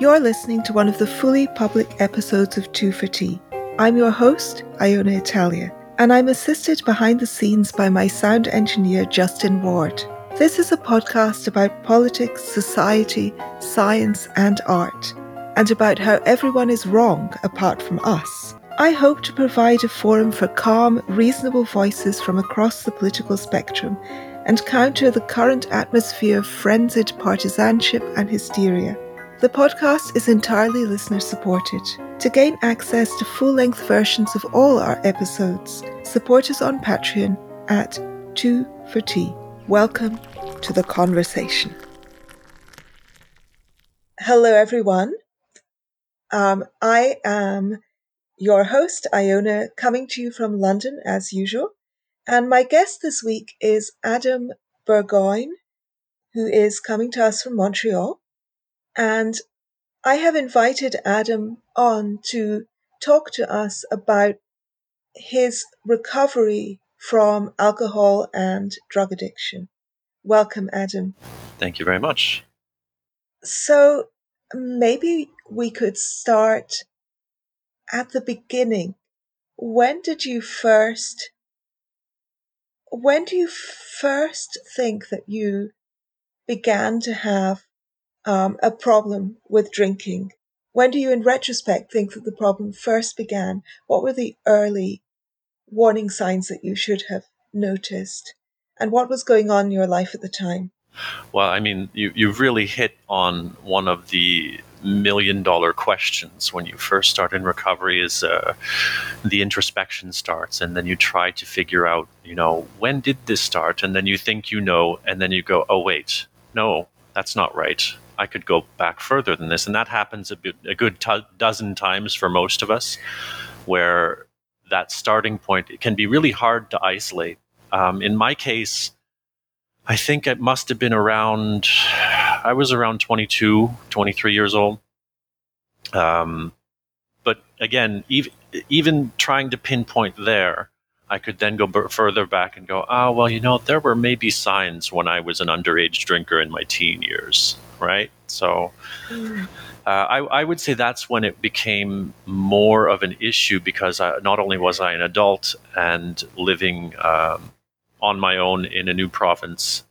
You're listening to one of the fully public episodes of Two for Tea. I'm your host, Iona Italia, and I'm assisted behind the scenes by my sound engineer, Justin Ward. This is a podcast about politics, society, science, and art, and about how everyone is wrong apart from us. I hope to provide a forum for calm, reasonable voices from across the political spectrum and counter the current atmosphere of frenzied partisanship and hysteria. The podcast is entirely listener supported. To gain access to full length versions of all our episodes, support us on Patreon at 2 for Tea. Welcome to the conversation. Hello, everyone. Um, I am your host, Iona, coming to you from London as usual. And my guest this week is Adam Burgoyne, who is coming to us from Montreal. And I have invited Adam on to talk to us about his recovery from alcohol and drug addiction. Welcome, Adam. Thank you very much. So maybe we could start at the beginning. When did you first when do you first think that you began to have um, a problem with drinking? When do you, in retrospect, think that the problem first began? What were the early warning signs that you should have noticed? And what was going on in your life at the time? Well, I mean, you, you've really hit on one of the million dollar questions when you first start in recovery is uh, the introspection starts and then you try to figure out you know when did this start and then you think you know and then you go oh wait no that's not right i could go back further than this and that happens a, bit, a good t- dozen times for most of us where that starting point it can be really hard to isolate um, in my case I think it must have been around, I was around 22, 23 years old. Um, but again, even, even trying to pinpoint there, I could then go b- further back and go, oh, well, you know, there were maybe signs when I was an underage drinker in my teen years, right? So uh, I, I, would say that's when it became more of an issue because I, not only was I an adult and living um, on my own in a new province.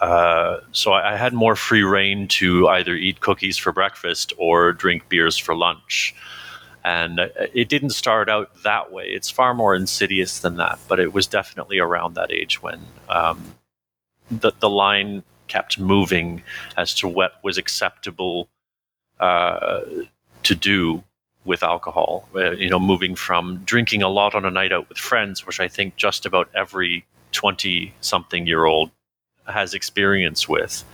Uh, so I, I, had more free rein to either eat cookies for breakfast or drink beers for lunch. And uh, it didn't start out that way. It's far more insidious than that, but it was definitely around that age when um, the, the line kept moving as to what was acceptable uh, to do with alcohol. Uh, you know, moving from drinking a lot on a night out with friends, which I think just about every 20 something year old has experience with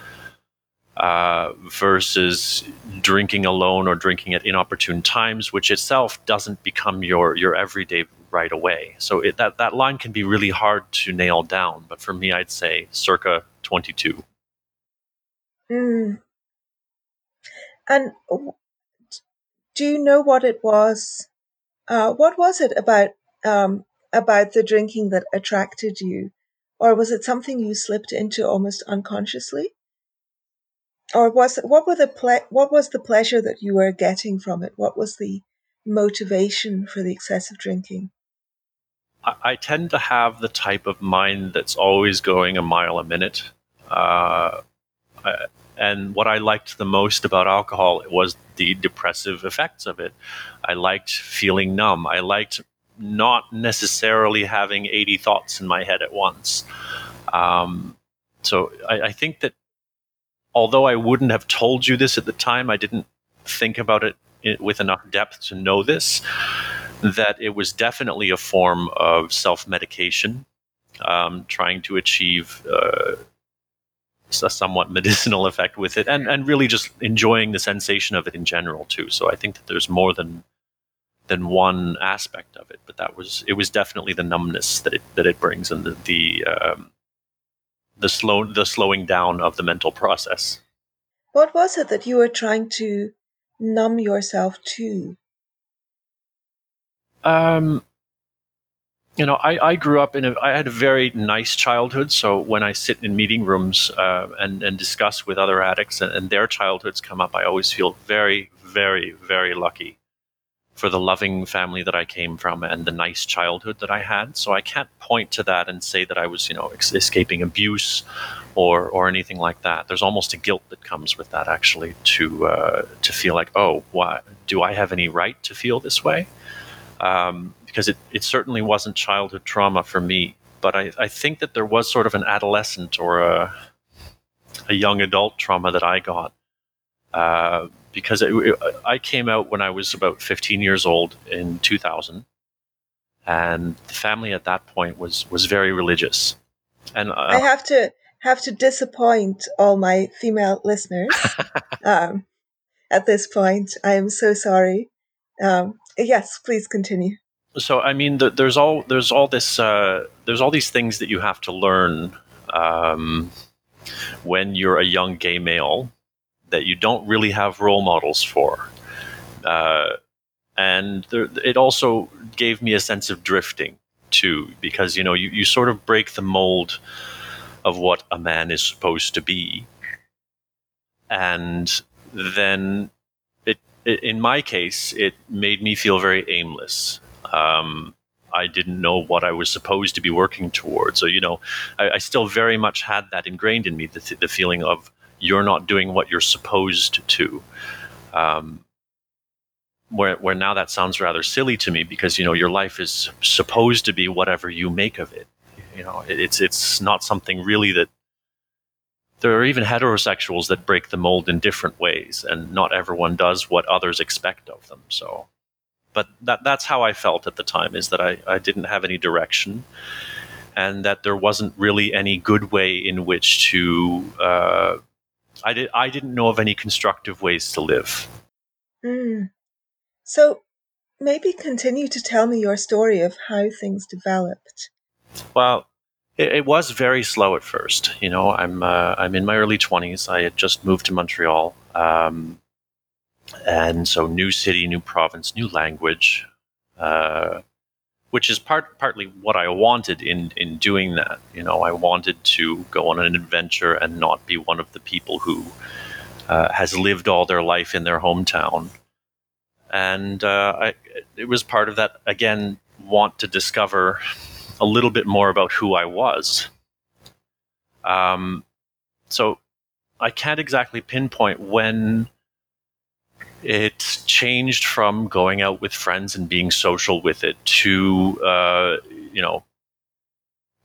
uh, versus drinking alone or drinking at inopportune times, which itself doesn't become your your everyday right away. So it, that that line can be really hard to nail down. But for me, I'd say circa 22. Mm. And do you know what it was? Uh, what was it about um, about the drinking that attracted you? Or was it something you slipped into almost unconsciously? Or was it, what were the ple- what was the pleasure that you were getting from it? What was the motivation for the excessive drinking? I, I tend to have the type of mind that's always going a mile a minute. Uh, I, and what I liked the most about alcohol was the depressive effects of it. I liked feeling numb. I liked not necessarily having 80 thoughts in my head at once. Um, so I, I, think that although I wouldn't have told you this at the time, I didn't think about it with enough depth to know this, that it was definitely a form of self medication, um, trying to achieve. Uh, a somewhat medicinal effect with it and, and really just enjoying the sensation of it in general too so i think that there's more than than one aspect of it, but that was it was definitely the numbness that it that it brings and the the um, the slow the slowing down of the mental process. What was it that you were trying to numb yourself to? Um, you know, I, I grew up in a, I had a very nice childhood. So when I sit in meeting rooms uh, and, and discuss with other addicts and, and their childhoods come up, I always feel very, very, very lucky for the loving family that I came from and the nice childhood that I had. So I can't point to that and say that I was, you know, ex- escaping abuse or or anything like that. There's almost a guilt that comes with that, actually, to uh, to feel like, oh, why do I have any right to feel this way? Um, because it, it certainly wasn't childhood trauma for me. But I, I think that there was sort of an adolescent or a, a young adult trauma that I got. Uh, because it, it, I came out when I was about 15 years old in 2000. And the family at that point was, was very religious. And uh, I have to have to disappoint all my female listeners um, at this point. I am so sorry. Um, yes, please continue so I mean, the, there's all there's all this uh, there's all these things that you have to learn um, when you're a young gay male that you don't really have role models for, uh, and there, it also gave me a sense of drifting too, because you know you, you sort of break the mold of what a man is supposed to be, and then it, it in my case it made me feel very aimless. Um, I didn't know what I was supposed to be working towards. So, you know, I, I still very much had that ingrained in me the, the, feeling of you're not doing what you're supposed to. Um, where, where now that sounds rather silly to me because, you know, your life is supposed to be whatever you make of it. You know, it's, it's not something really that there are even heterosexuals that break the mold in different ways, and not everyone does what others expect of them. So, but that that's how I felt at the time is that I, I didn't have any direction and that there wasn't really any good way in which to uh, I did I didn't know of any constructive ways to live. Mm. So maybe continue to tell me your story of how things developed. Well, it, it was very slow at first. You know, I'm uh, I'm in my early twenties. I had just moved to Montreal. Um, and so new city, new province, new language, uh, which is part partly what I wanted in in doing that. You know, I wanted to go on an adventure and not be one of the people who uh, has lived all their life in their hometown. And uh, I, it was part of that again want to discover a little bit more about who I was. Um, so I can't exactly pinpoint when it changed from going out with friends and being social with it to uh, you know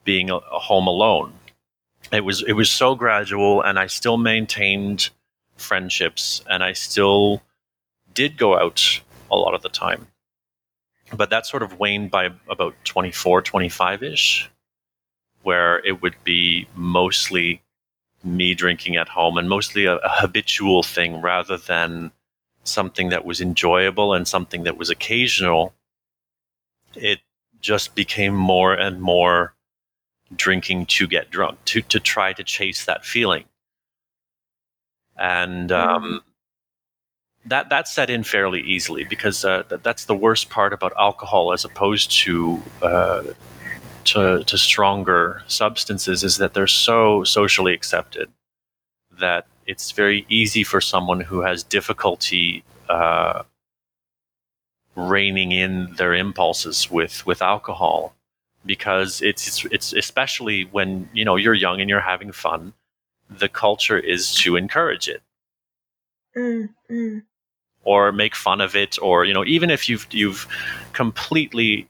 being a, a home alone. It was it was so gradual, and I still maintained friendships, and I still did go out a lot of the time. But that sort of waned by about 24, 25 ish, where it would be mostly me drinking at home and mostly a, a habitual thing rather than something that was enjoyable and something that was occasional, it just became more and more drinking to get drunk, to, to try to chase that feeling. And um, mm-hmm. that, that set in fairly easily because uh, that, that's the worst part about alcohol as opposed to, uh, to, to stronger substances is that they're so socially accepted that it's very easy for someone who has difficulty uh, reining in their impulses with with alcohol because it's, it's it's especially when you know you're young and you're having fun the culture is to encourage it mm, mm. or make fun of it or you know even if you've you've completely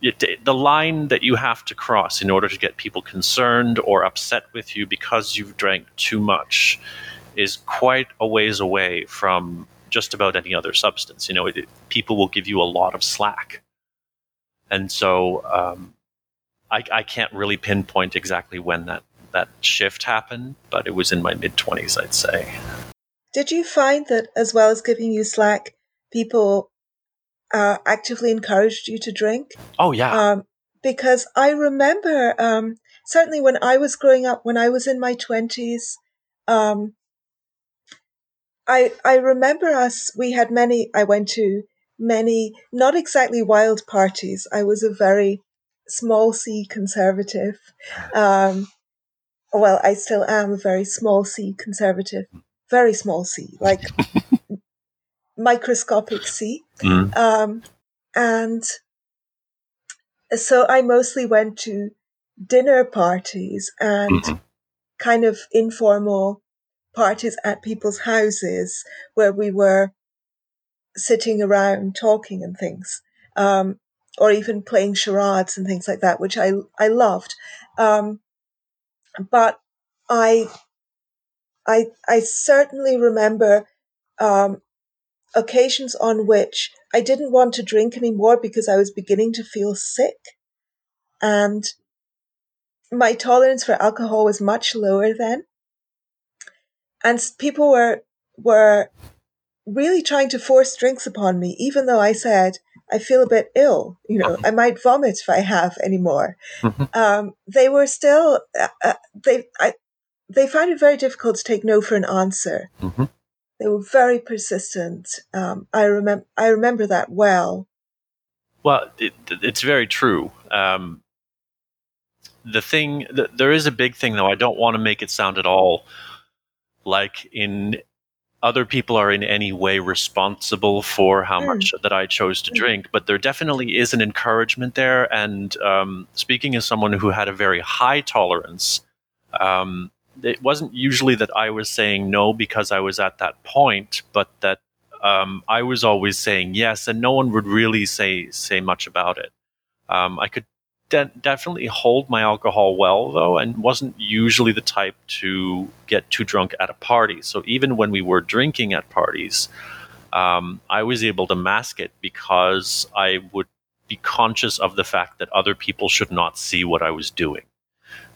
the line that you have to cross in order to get people concerned or upset with you because you've drank too much is quite a ways away from just about any other substance. You know, it, people will give you a lot of slack, and so um, I, I can't really pinpoint exactly when that that shift happened, but it was in my mid twenties, I'd say. Did you find that, as well as giving you slack, people uh, actively encouraged you to drink. Oh yeah. Um, because I remember um, certainly when I was growing up, when I was in my twenties, um, I I remember us. We had many. I went to many, not exactly wild parties. I was a very small c conservative. Um, well, I still am a very small c conservative, very small c, like microscopic c. Mm. Um, and so I mostly went to dinner parties and Mhm. kind of informal parties at people's houses where we were sitting around talking and things, um, or even playing charades and things like that, which I I loved. Um, but I I I certainly remember um, occasions on which I didn't want to drink anymore because I was beginning to feel sick, and my tolerance for alcohol was much lower then. And people were were really trying to force drinks upon me, even though I said I feel a bit ill. You know, I might vomit if I have any more. Mhm. Um, they were still uh, uh, they I they found it very difficult to take no for an answer. Mhm. They were very persistent. Um, I remember I remember that well. Well, it, it's very true. Um, the thing, th- there is a big thing, though. I don't want to make it sound at all like in other people are in any way responsible for how Mm. much that I chose to Mm. drink, but there definitely is an encouragement there. And um, speaking as someone who had a very high tolerance, um, it wasn't usually that I was saying no because I was at that point, but that um, I was always saying yes, and no one would really say say much about it. Um, I could de- definitely hold my alcohol well, though, and wasn't usually the type to get too drunk at a party. So even when we were drinking at parties, um, I was able to mask it because I would be conscious of the fact that other people should not see what I was doing.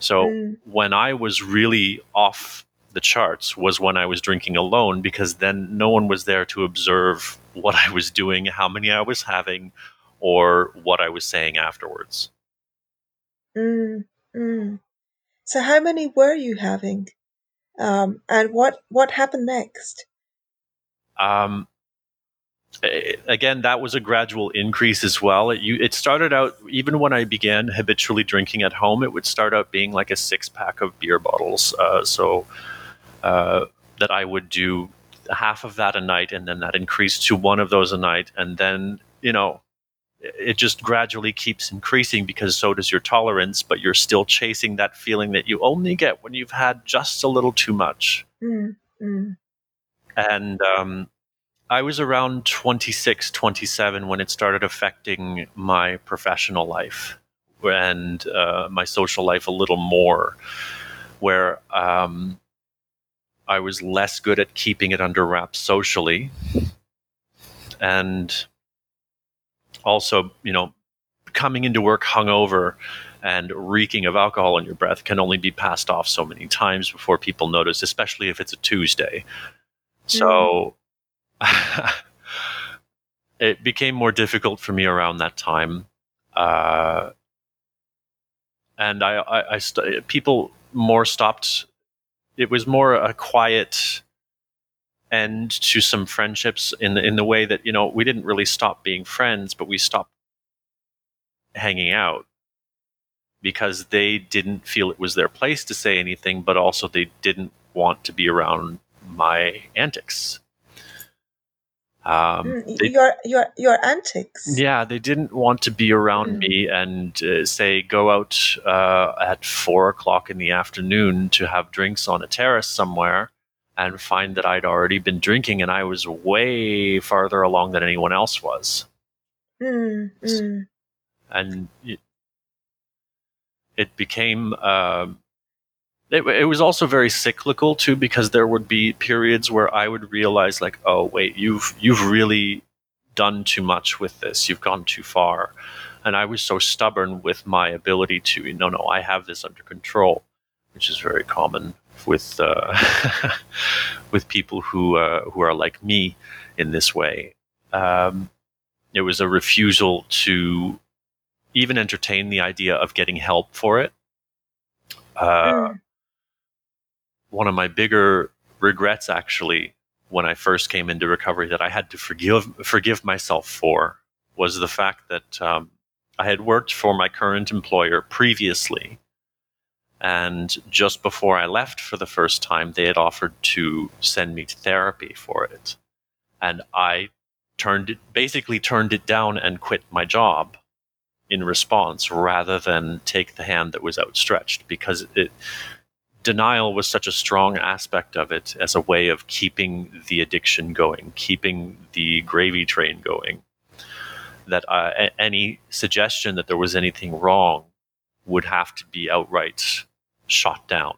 So Mm. when I was really off the charts was when I was drinking alone because then no one was there to observe what I was doing, how many I was having, or what I was saying afterwards. Mm, mm. So how many were you having? Um, and what what happened next? Um, again, that was a gradual increase as well. It, you, it started out even when I began habitually drinking at home. It would start out being like a six pack of beer bottles. Uh, so uh, that I would do half of that a night, and then that increased to one of those a night, and then you know. it- It just gradually keeps increasing because so does your tolerance, but you're still chasing that feeling that you only get when you've had just a little too much. Mm, mm, and um, I was around 26, 27 when it started affecting my professional life and uh, my social life a little more, where um, I was less good at keeping it under wraps socially. And also, you know, coming into work hungover and reeking of alcohol in your breath can only be passed off so many times before people notice, especially if it's a Tuesday. So it became more difficult for me around that time. Uh, and I, I, I st- people more stopped. It was more a quiet end to some friendships in the, in the way that you know we didn't really stop being friends, but we stopped hanging out because they didn't feel it was their place to say anything, but also they didn't want to be around my antics. Um, mm. they- Your your your antics. yeah, they didn't want to be around Mm. me and uh, say go out uh, at four o'clock in the afternoon to have drinks on a terrace somewhere and find that I'd already been drinking and I was way farther along than anyone else was. Mm, mm, And it, it became. um it, it was also very cyclical too because there would be periods where I would realize like oh wait you've you've really done too much with this. You've gone too far. And I was so stubborn with my ability to no no I have this under control which is very common with uh, with people who uh, who are like me in this way. Um, it was a refusal to even entertain the idea of getting help for it. Uh, mm, one of my bigger regrets actually when I first came into recovery that I had to forgive forgive myself for was the fact that um, I had worked for my current employer previously. And just before I left for the first time, they had offered to send me to therapy for it. And I turned it, basically turned it down and quit my job in response rather than take the hand that was outstretched because it, denial was such a strong aspect of it as a way of keeping the addiction going, keeping the gravy train going that uh, a- any suggestion that there was anything wrong would have to be outright shot down.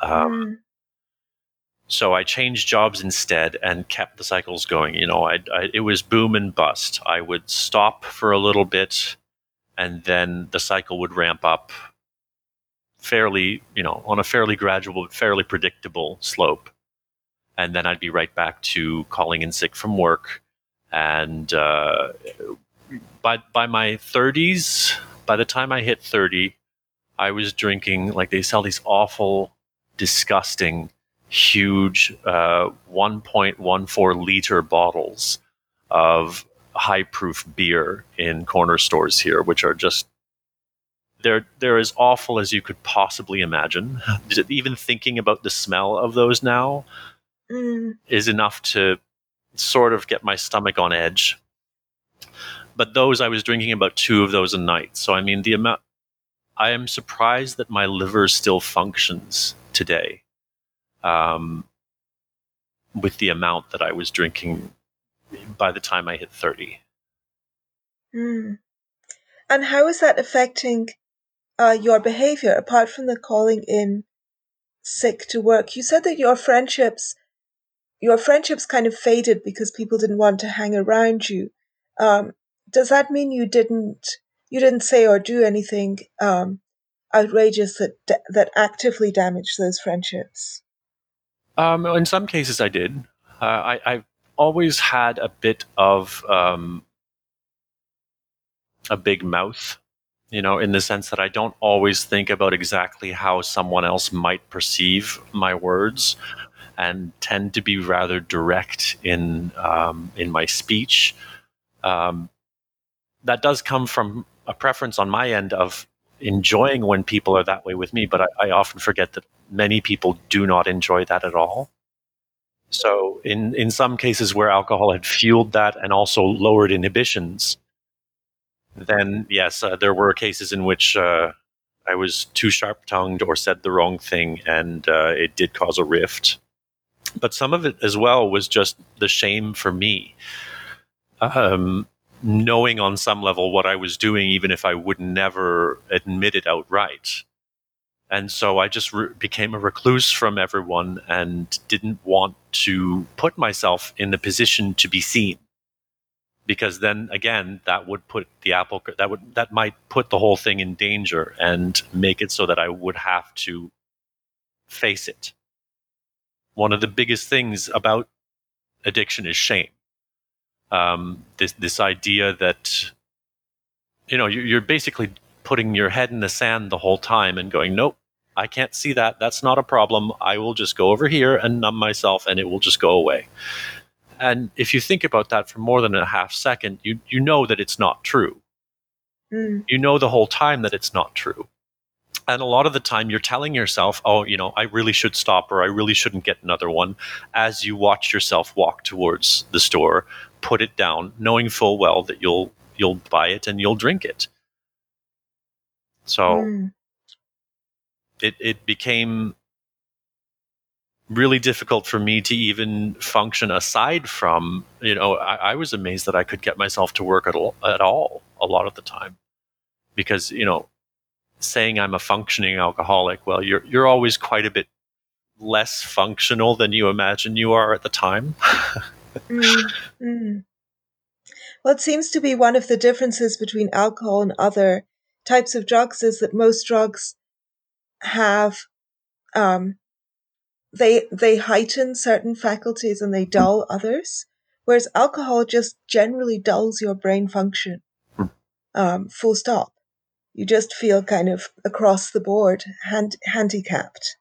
Um, mm. So I changed jobs instead and kept the cycles going. You know, I, I, it was boom and bust. I would stop for a little bit, and then the cycle would ramp up fairly, you know, on a fairly gradual, fairly predictable slope. And then I'd be right back to calling in sick from work and uh, by by my 30s, by the time I hit 30, I was drinking like they sell these awful, disgusting, huge uh, 1.14 liter bottles of high proof beer in corner stores here, which are just they're they're as awful as you could possibly imagine. Even thinking about the smell of those now mm. is enough to sort of get my stomach on edge. But those, I was drinking about two of those a night. So, I mean, the amount, I am surprised that my liver still functions today um, with the amount that I was drinking by the time I hit 30. Mm. And how is that affecting uh, your behavior apart from the calling in sick to work? You said that your friendships your friendships kind of faded because people didn't want to hang around you. Um, does that mean you didn't you didn't say or do anything um, outrageous that that actively damaged those friendships? Um, in some cases, I did. Uh, I, I've always had a bit of um, a big mouth, you know, in the sense that I don't always think about exactly how someone else might perceive my words and tend to be rather direct in um, in my speech. Um, that does come from a preference on my end of enjoying when people are that way with me, but I, I often forget that many people do not enjoy that at all. So, in in some cases where alcohol had fueled that and also lowered inhibitions, then yes, uh, there were cases in which uh, I was too sharp tongued or said the wrong thing, and uh, it did cause a rift but some of it as well was just the shame for me. Um, knowing on some level what I was doing, even if I would never admit it outright. And so I just re- became a recluse from everyone and didn't want to put myself in the position to be seen. Because then again, that would put the apple, that would, that might put the whole thing in danger and make it so that I would have to face it one of the biggest things about addiction is shame. Um, this this idea that you know you're basically putting your head in the sand the whole time and going, nope, I can't see that. That's not a problem. I will just go over here and numb myself, and it will just go away. And if you think about that for more than a half second, you you know that it's not true. Mm. You know the whole time that it's not true and a lot of the time you're telling yourself oh you know i really should stop or i really shouldn't get another one as you watch yourself walk towards the store put it down knowing full well that you'll you'll buy it and you'll drink it so mm. it it became really difficult for me to even function aside from you know I, I was amazed that i could get myself to work at all, at all a lot of the time because you know saying I'm a functioning alcoholic, well, you're you're always quite a bit less functional than you imagine you are at the time. mm, mm. Well, it seems to be one of the differences between alcohol and other types of drugs is that most drugs have um, they they heighten certain faculties and they dull others, whereas alcohol just generally dulls your brain function. Hmm. Um, full stop you just feel kind of across the board hand, handicapped.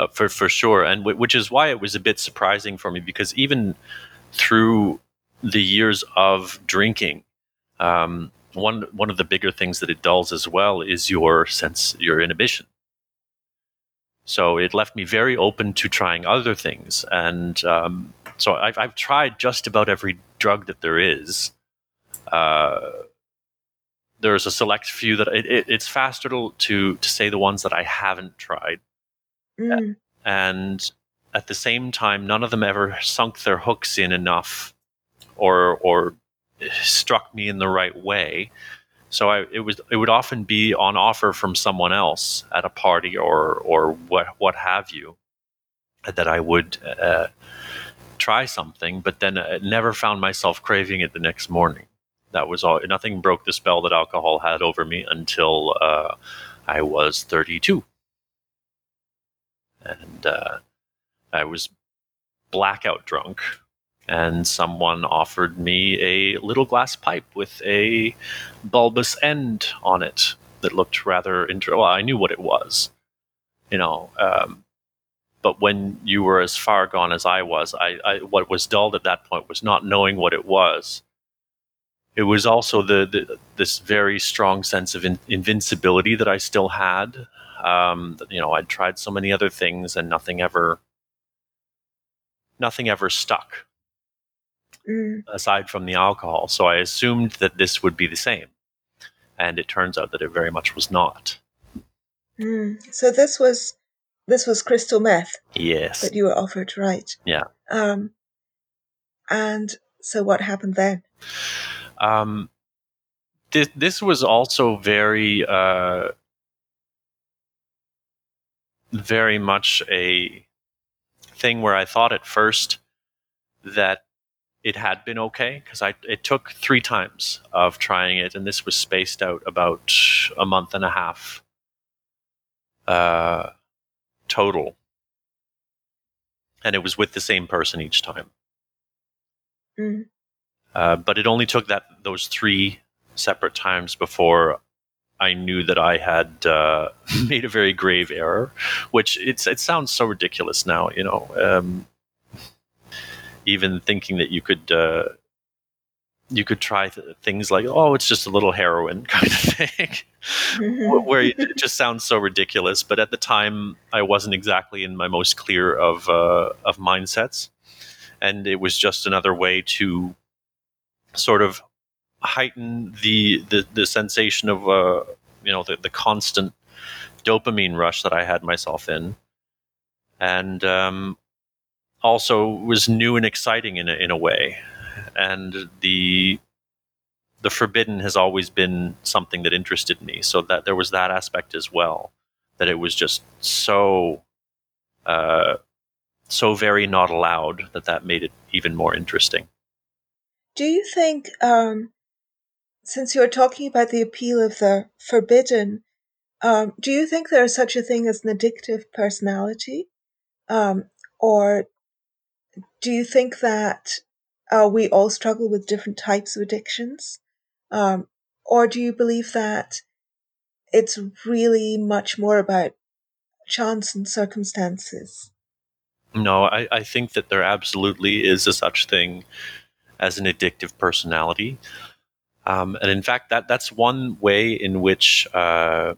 Uh, for for sure, and w- which is why it was a bit surprising for me because even through the years of drinking, um, one one of the bigger things that it dulls as well is your sense your inhibition. So it left me very open to trying other things, and um, so I've, I've tried just about every drug that there is. Uh, there's a select few that it, it, it's faster to, to to say the ones that I haven't tried, Mm. and at the same time, none of them ever sunk their hooks in enough, or or struck me in the right way. So I, it was it would often be on offer from someone else at a party or or what what have you that I would uh, try something, but then I never found myself craving it the next morning. That was all. Nothing broke the spell that alcohol had over me until uh, I was 32, and uh, I was blackout drunk and someone offered me a little glass pipe with a bulbous end on it that looked rather interesting. Well, I knew what it was, you know. Um, but when you were as far gone as I was, I, I, what was dulled at that point was not knowing what it was. It was also the, the this very strong sense of in, invincibility that I still had. Um, you know, I'd tried so many other things and nothing ever, nothing ever stuck Mm. aside from the alcohol. So I assumed that this would be the same. And it turns out that it very much was not. Mm. So this was this was crystal meth Yes. that you were offered, right? Yeah. Um, and so what happened then? Um, this, this was also very, uh, very much a thing where I thought at first that it had been okay because I it took three times of trying it, and this was spaced out about a month and a half uh, total, and it was with the same person each time. Mm. Uh, but it only took that those three separate times before I knew that I had uh, made a very grave error. Which it's it sounds so ridiculous now, you know. Um, even thinking that you could uh, you could try th- things like oh it's just a little heroin kind of thing. Where it just sounds so ridiculous but at the time i wasn't exactly in my most clear of uh, of mindsets. And it was just another way to sort of heighten the the, the sensation of uh, you know the, the constant dopamine rush that i had myself in. And um, also was new and exciting in a, in a way. And the the forbidden has always been something that interested me. So that there was that aspect as well that it was just so uh, so very not allowed that that made it even more interesting. Do you think, um, since you're talking about the appeal of the forbidden, um, do you think there is such a thing as an addictive personality? Um, or do you think that uh, we all struggle with different types of addictions? Um, or do you believe that it's really much more about chance and circumstances? no I, I think that there absolutely is a such thing as an addictive personality um, and in fact that that's one way in which uh,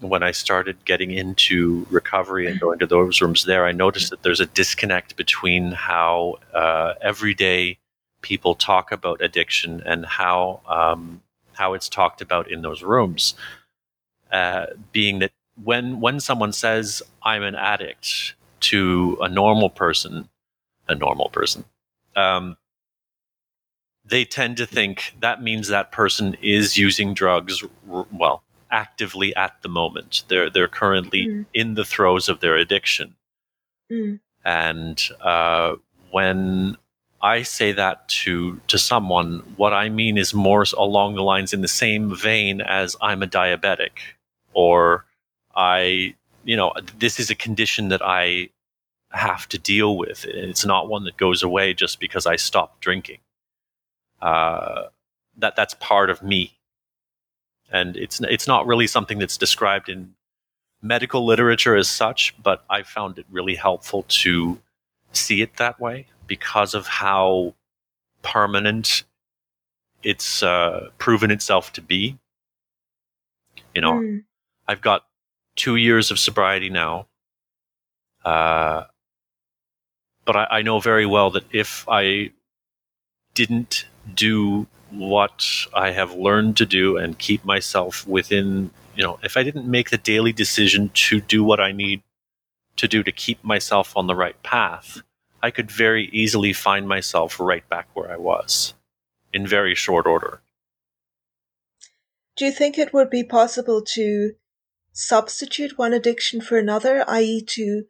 when I started getting into recovery and going to those rooms there, I noticed that there's a disconnect between how uh, everyday people talk about addiction and how um, how it's talked about in those rooms. Uh, being that when when someone says I'm an addict to a normal person, a normal person, um, they tend to think that means that person is using drugs. r- Well, actively at the moment. They're they're currently Mm. in the throes of their addiction, Mm. and uh, when I say that to to someone, what I mean is more along the lines in the same vein as I'm a diabetic, or I, you know, this is a condition that I have to deal with. It's not one that goes away just because I stop drinking. Uh, that that's part of me and it's it's not really something that's described in medical literature as such but i found it really helpful to see it that way because of how permanent it's uh, proven itself to be. You know, Mm. I've got two years of sobriety now. Uh, but I, I know very well that if I didn't do what I have learned to do and keep myself within, you know, if I didn't make the daily decision to do what I need to do to keep myself on the right path, I could very easily find myself right back where I was in very short order. Do you think it would be possible to substitute one addiction for another, i.e., to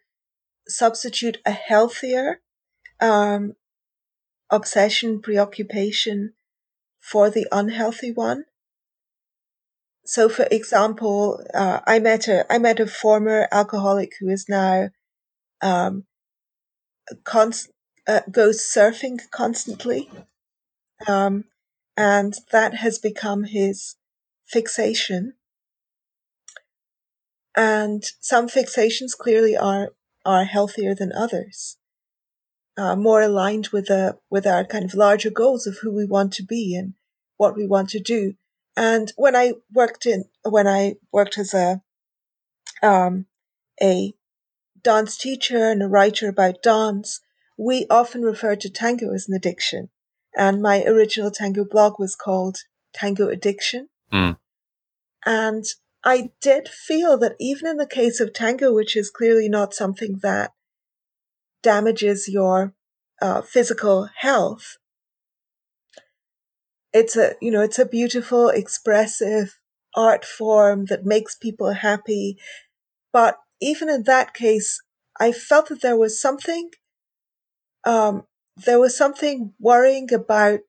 substitute a healthier um, obsession, preoccupation for the unhealthy one? So, for example, uh, I met a I met a former alcoholic who is now um, const- uh, goes surfing constantly, um, and that has become his fixation. And some fixations clearly are are healthier than others, uh, more aligned with the with our kind of larger goals of who we want to be and what we want to do. And when I worked in when I worked as a um, a dance teacher and a writer about dance, we often referred to tango as an addiction. And my original tango blog was called Tango Addiction. Mm. And I did feel that even in the case of tango, which is clearly not something that damages your uh, physical health, it's a you know it's a beautiful, expressive art form that makes people happy. But even in that case, I felt that there was something um, there was something worrying about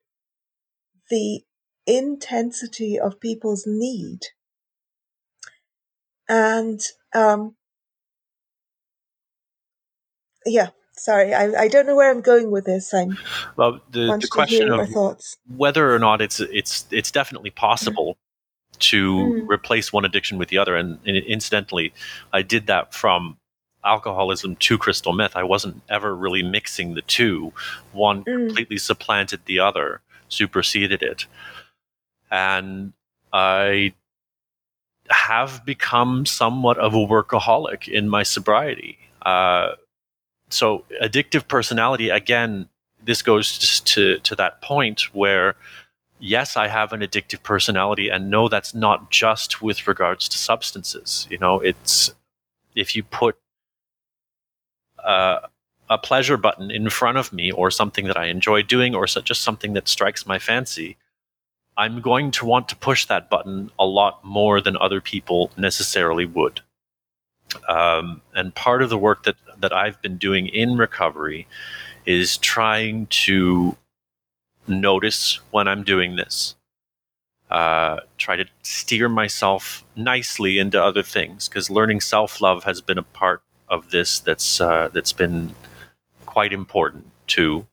the intensity of people's need. And um, yeah, sorry, I, I don't know where I'm going with this. I'm Well, the, the question of whether or not it's it's it's definitely possible to Mm. replace one addiction with the other and, and incidentally i did that from alcoholism to crystal meth i wasn't ever really mixing the two one Mm. completely supplanted the other superseded it and i have become somewhat of a workaholic in my sobriety uh, so addictive personality again this goes just to to that point where yes i have an addictive personality and no that's not just with regards to substances. You know it's if you put uh, a pleasure button in front of me or something that i enjoy doing or so, just something that strikes my fancy i'm going to want to push that button a lot more than other people necessarily would. Um, and part of the work that that I've been doing in recovery is trying to notice when I'm doing this. Uh, try to steer myself nicely into other things because learning self love has been a part of this that's uh, that's been quite important too,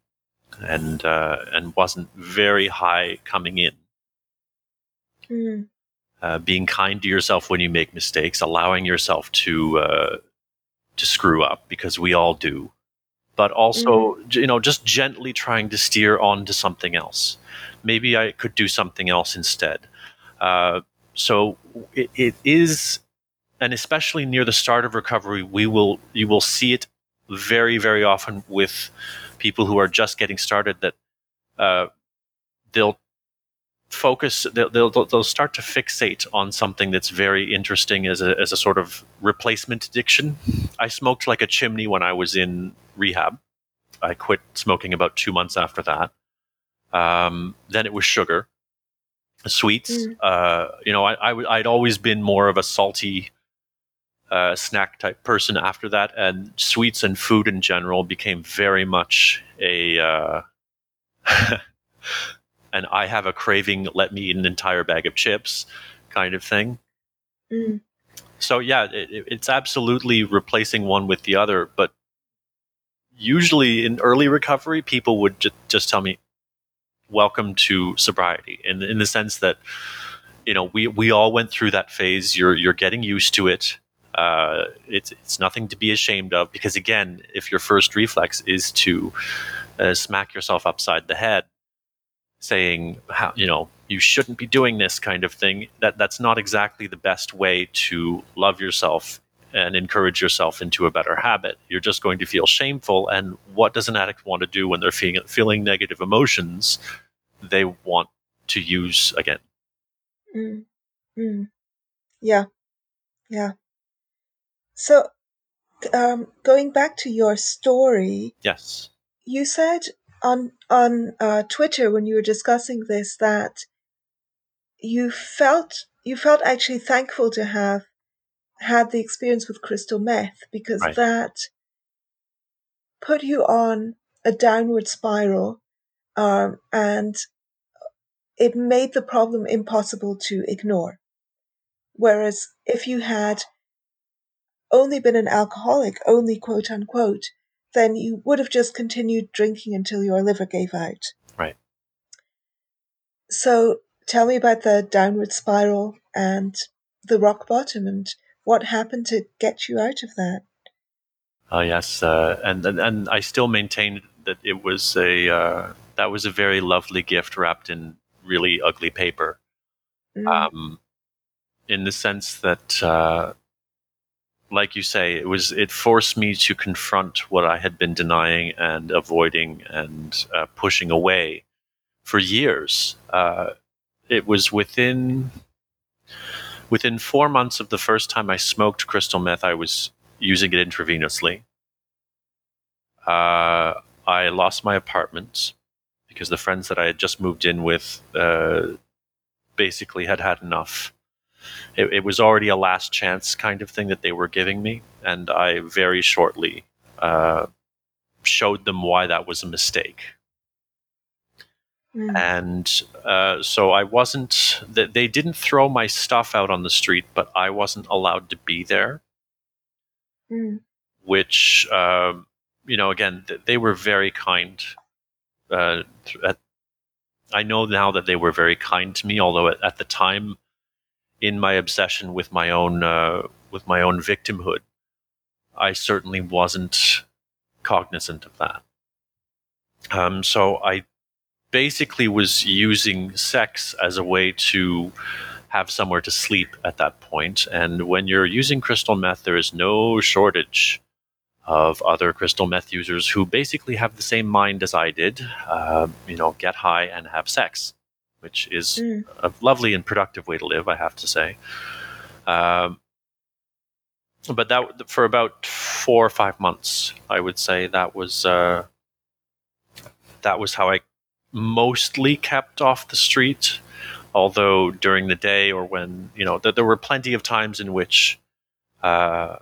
and uh, and wasn't very high coming in Mm. uh, being kind to yourself when you make mistakes, allowing yourself to uh, to screw up because we all do, but also j- you know just gently trying to steer on to something else. Maybe I could do something else instead. Uh, so it, it is, and especially near the start of recovery, we will you will see it very very often with people who are just getting started that uh, they'll focus they'll, they'll they'll start to fixate on something that's very interesting as a as a sort of replacement addiction. I smoked like a chimney when I was in rehab. I quit smoking about two months after that. Um, then it was sugar, sweets. Mm. Uh, you know, I, I w- I'd always been more of a salty uh, snack type person after that, and sweets and food in general became very much a. Uh, and I have a craving, let me eat an entire bag of chips kind of thing. Mm. So, yeah, it, it- it's absolutely replacing one with the other. But usually in early recovery, people would ju- just tell me, welcome to sobriety, in, in the sense that, you know, we, we all went through that phase. You're, you're getting used to it. Uh, it's, it's nothing to be ashamed of because, again, if your first reflex is to uh, smack yourself upside the head, saying how you know you shouldn't be doing this kind of thing that that's not exactly the best way to love yourself and encourage yourself into a better habit you're just going to feel shameful and what does an addict want to do when they're feeling feeling negative emotions they want to use again Mm. Mm. Yeah. Yeah. So, um, going back to your story, yes you said on on uh, Twitter when you were discussing this that you felt you felt actually thankful to have had the experience with crystal meth because Right. that put you on a downward spiral um, and it made the problem impossible to ignore. Whereas if you had only been an alcoholic, only quote unquote, then you would have just continued drinking until your liver gave out. Right. So tell me about the downward spiral and the rock bottom and what happened to get you out of that. Oh yes, uh, and, and and I still maintain that it was a uh, that was a very lovely gift wrapped in really ugly paper. Mm, Um, in the sense that, uh, like you say, it was it forced me to confront what I had been denying and avoiding and uh, pushing away for years. Uh, it was within within four months of the first time I smoked crystal meth, I was using it intravenously. Uh, I lost my apartment because the friends that I had just moved in with uh, basically had had enough. It, it was already a last chance kind of thing that they were giving me, and I very shortly uh, showed them why that was a mistake mm, and uh, so I wasn't. th- They didn't throw my stuff out on the street, but I wasn't allowed to be there. mm, Which, um, you know, again, th- they were very kind. Uh, at, I know now that they were very kind to me, although at, at the time, in my obsession with my own uh, with my own victimhood, I certainly wasn't cognizant of that. Um, so I basically was using sex as a way to have somewhere to sleep at that point. And when you're using crystal meth, there is no shortage of other crystal meth users who basically have the same mind as I did. Uh, you know, get high and have sex, which is mm, a lovely and productive way to live, I have to say. Um, but that for about four or five months, I would say that was uh, that was how I mostly kept off the street. Although during the day or when you know, th- there were plenty of times in which uh,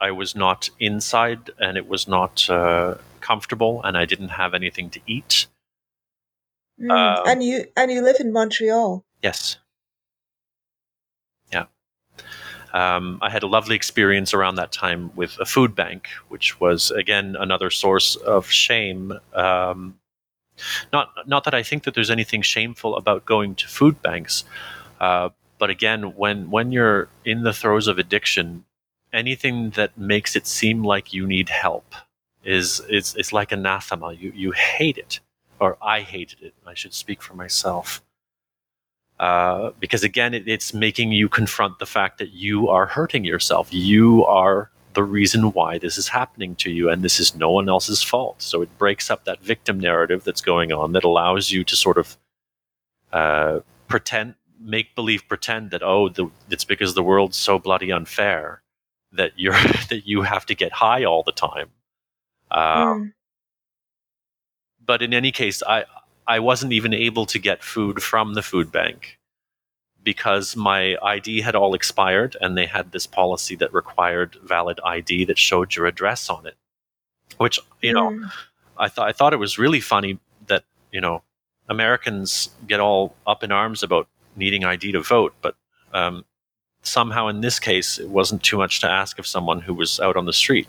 I was not inside and it was not uh, comfortable, and I didn't have anything to eat. Mm. Um, and you and you live in Montreal. Yes. Yeah. Um, I had a lovely experience around that time with a food bank, which was again another source of shame. Um, not not that I think that there's anything shameful about going to food banks, uh, but again, when when you're in the throes of addiction, anything that makes it seem like you need help is is it's like anathema. You you hate it, or I hated it. I should speak for myself uh, because again, it, it's making you confront the fact that you are hurting yourself. You are the reason why this is happening to you, and this is no one else's fault. So it breaks up that victim narrative that's going on that allows you to sort of uh, pretend, make believe, pretend that oh, the, it's because the world's so bloody unfair that you're that you have to get high all the time. Uh, Mm, but in any case, I I wasn't even able to get food from the food bank because my ID had all expired, and they had this policy that required valid ID that showed your address on it. Which you know, mm, I thought I thought it was really funny that you know Americans get all up in arms about needing ID to vote, but um, somehow in this case, it wasn't too much to ask of someone who was out on the street.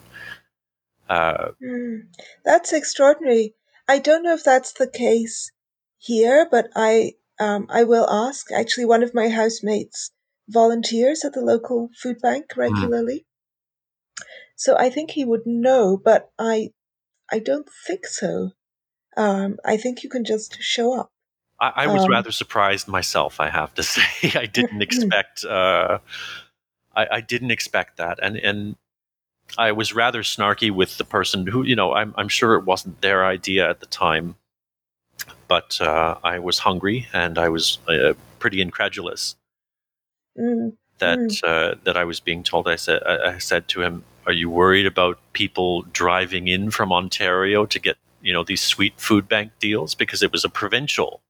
Uh, mm. That's extraordinary. I don't know if that's the case here, but I um, I will ask. Actually, one of my housemates volunteers at the local food bank regularly, so I think he would know. But I I don't think so. Um, I think you can just show up. I, I was Um, rather surprised myself. I have to say, I didn't expect. Uh, I, I didn't expect that, and and I was rather snarky with the person who, you know, I'm I'm sure it wasn't their idea at the time, but uh, I was hungry and I was uh, pretty incredulous mm, that Mm. uh, that I was being told. I said I, I said to him, "Are you worried about people driving in from Ontario to get you know these sweet food bank deals because it was a provincial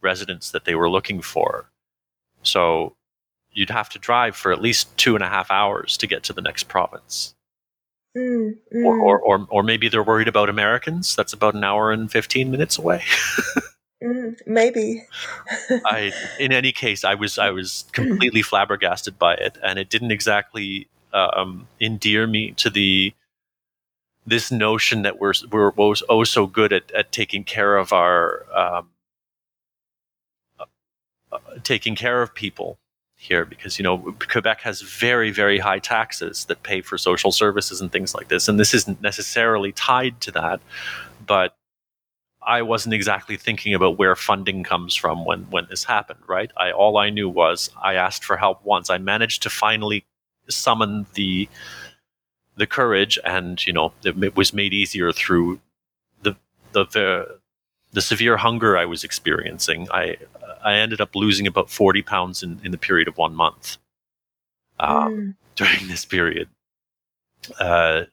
residence that they were looking for, so you'd have to drive for at least two and a half hours to get to the next province." mm, mm. Or, or, or, or maybe they're worried about Americans. That's about an hour and 15 minutes away. Mm, maybe. I, in any case, I was I was completely flabbergasted by it, and it didn't exactly um, endear me to the this notion that we're we're oh oh so good at, at taking care of our um, uh, uh, taking care of people here because you know Quebec has very very high taxes that pay for social services and things like this, and this isn't necessarily tied to that, but I wasn't exactly thinking about where funding comes from when when this happened. Right? I all I knew was I asked for help once. I managed to finally summon the the courage, and you know it, it was made easier through the the the, the severe hunger I was experiencing. I I ended up losing about forty pounds in, in the period of one month. Um, Mm, during this period. Uh,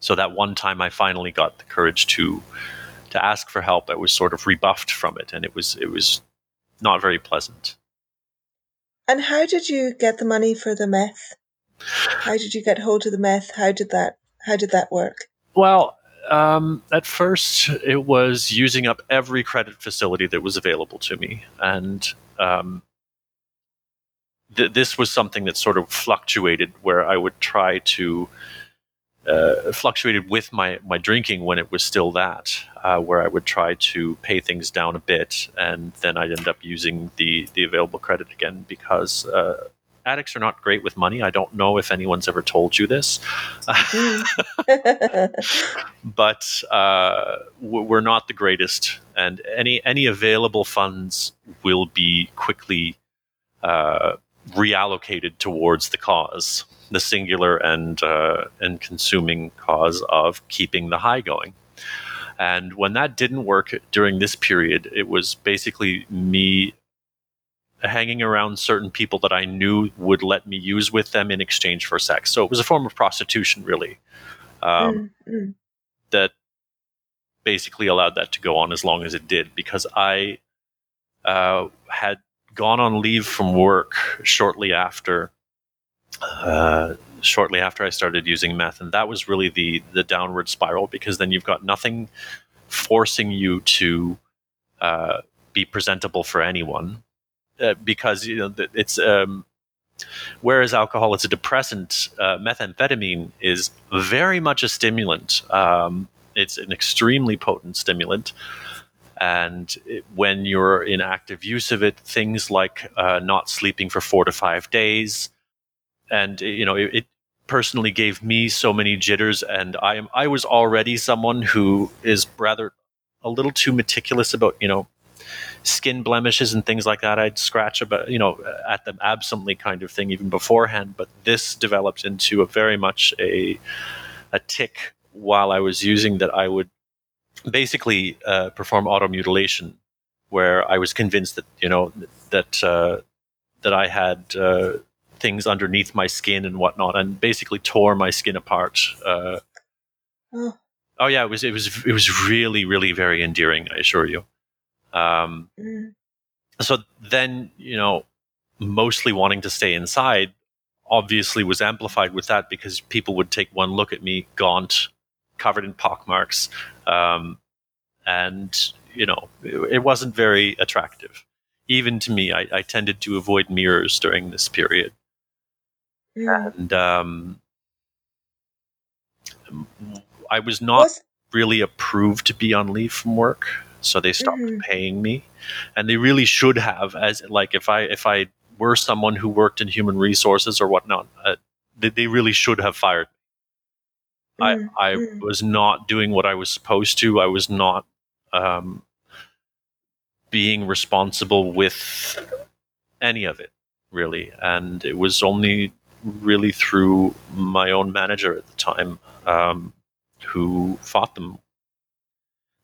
so that one time I finally got the courage to to ask for help, I was sort of rebuffed from it, and it was it was not very pleasant. And how did you get the money for the meth? How did you get hold of the meth? How did that how did that work? Well, um, at first it was using up every credit facility that was available to me, and um, th- this was something that sort of fluctuated, where I would try to uh, fluctuated with my my drinking when it was still that, uh, where I would try to pay things down a bit, and then I'd end up using the the available credit again because. Uh, Addicts are not great with money. I don't know if anyone's ever told you this. Mm. but uh, we're not the greatest, and any any available funds will be quickly uh, reallocated towards the cause, the singular and uh, and consuming cause of keeping the high going. And when that didn't work during this period, it was basically me hanging around certain people that I knew would let me use with them in exchange for sex. So it was a form of prostitution, really. Um, Mm, mm, that basically allowed that to go on as long as it did because I uh, had gone on leave from work shortly after uh, shortly after I started using meth, and that was really the the downward spiral because then you've got nothing forcing you to uh, be presentable for anyone uh, because you know it's um, whereas alcohol is a depressant, uh, methamphetamine is very much a stimulant. Um, it's an extremely potent stimulant. And it, when you're in active use of it, things like uh, not sleeping for four to five days, and you know, it, it personally gave me so many jitters. And I am I was already someone who is rather a little too meticulous about you know skin blemishes and things like that. I'd scratch about, you know, at them absently kind of thing even beforehand. But this developed into a very much a a tic while I was using that I would basically uh, perform automutilation, where I was convinced that you know that uh, that I had uh, things underneath my skin and whatnot, and basically tore my skin apart. Uh, Oh. oh yeah, it was it was it was really really very endearing. I assure you. Um, mm, so then you know mostly wanting to stay inside obviously was amplified with that because people would take one look at me gaunt covered in pockmarks um, and you know it, it wasn't very attractive. Even to me I, I tended to avoid mirrors during this period. Mm. and um, i was not Was really approved to be on leave from work so they stopped Mhm. paying me and they really should have as like if i if i were someone who worked in human resources or whatnot uh, they, they really should have fired me. mm, i i mm. was not doing what i was supposed to i was not um being responsible with any of it, really. And it was only really through my own manager at the time um, who fought them.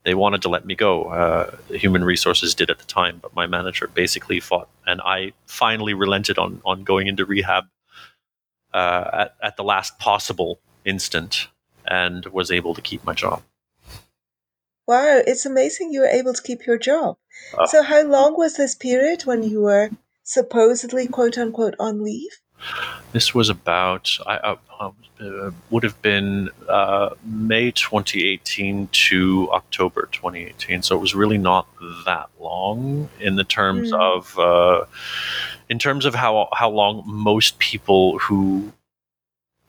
They wanted to let me go. Uh, human resources did at the time, but my manager basically fought, and I finally relented on on going into rehab uh, at at the last possible instant, and was able to keep my job. Wow, it's amazing you were able to keep your job. Uh, so, how long was this period when you were supposedly quote unquote on leave? This was about I uh, uh, would have been uh, May 2018 to October 2018, so it was really not that long in the terms mm. of uh, in terms of how how long most people who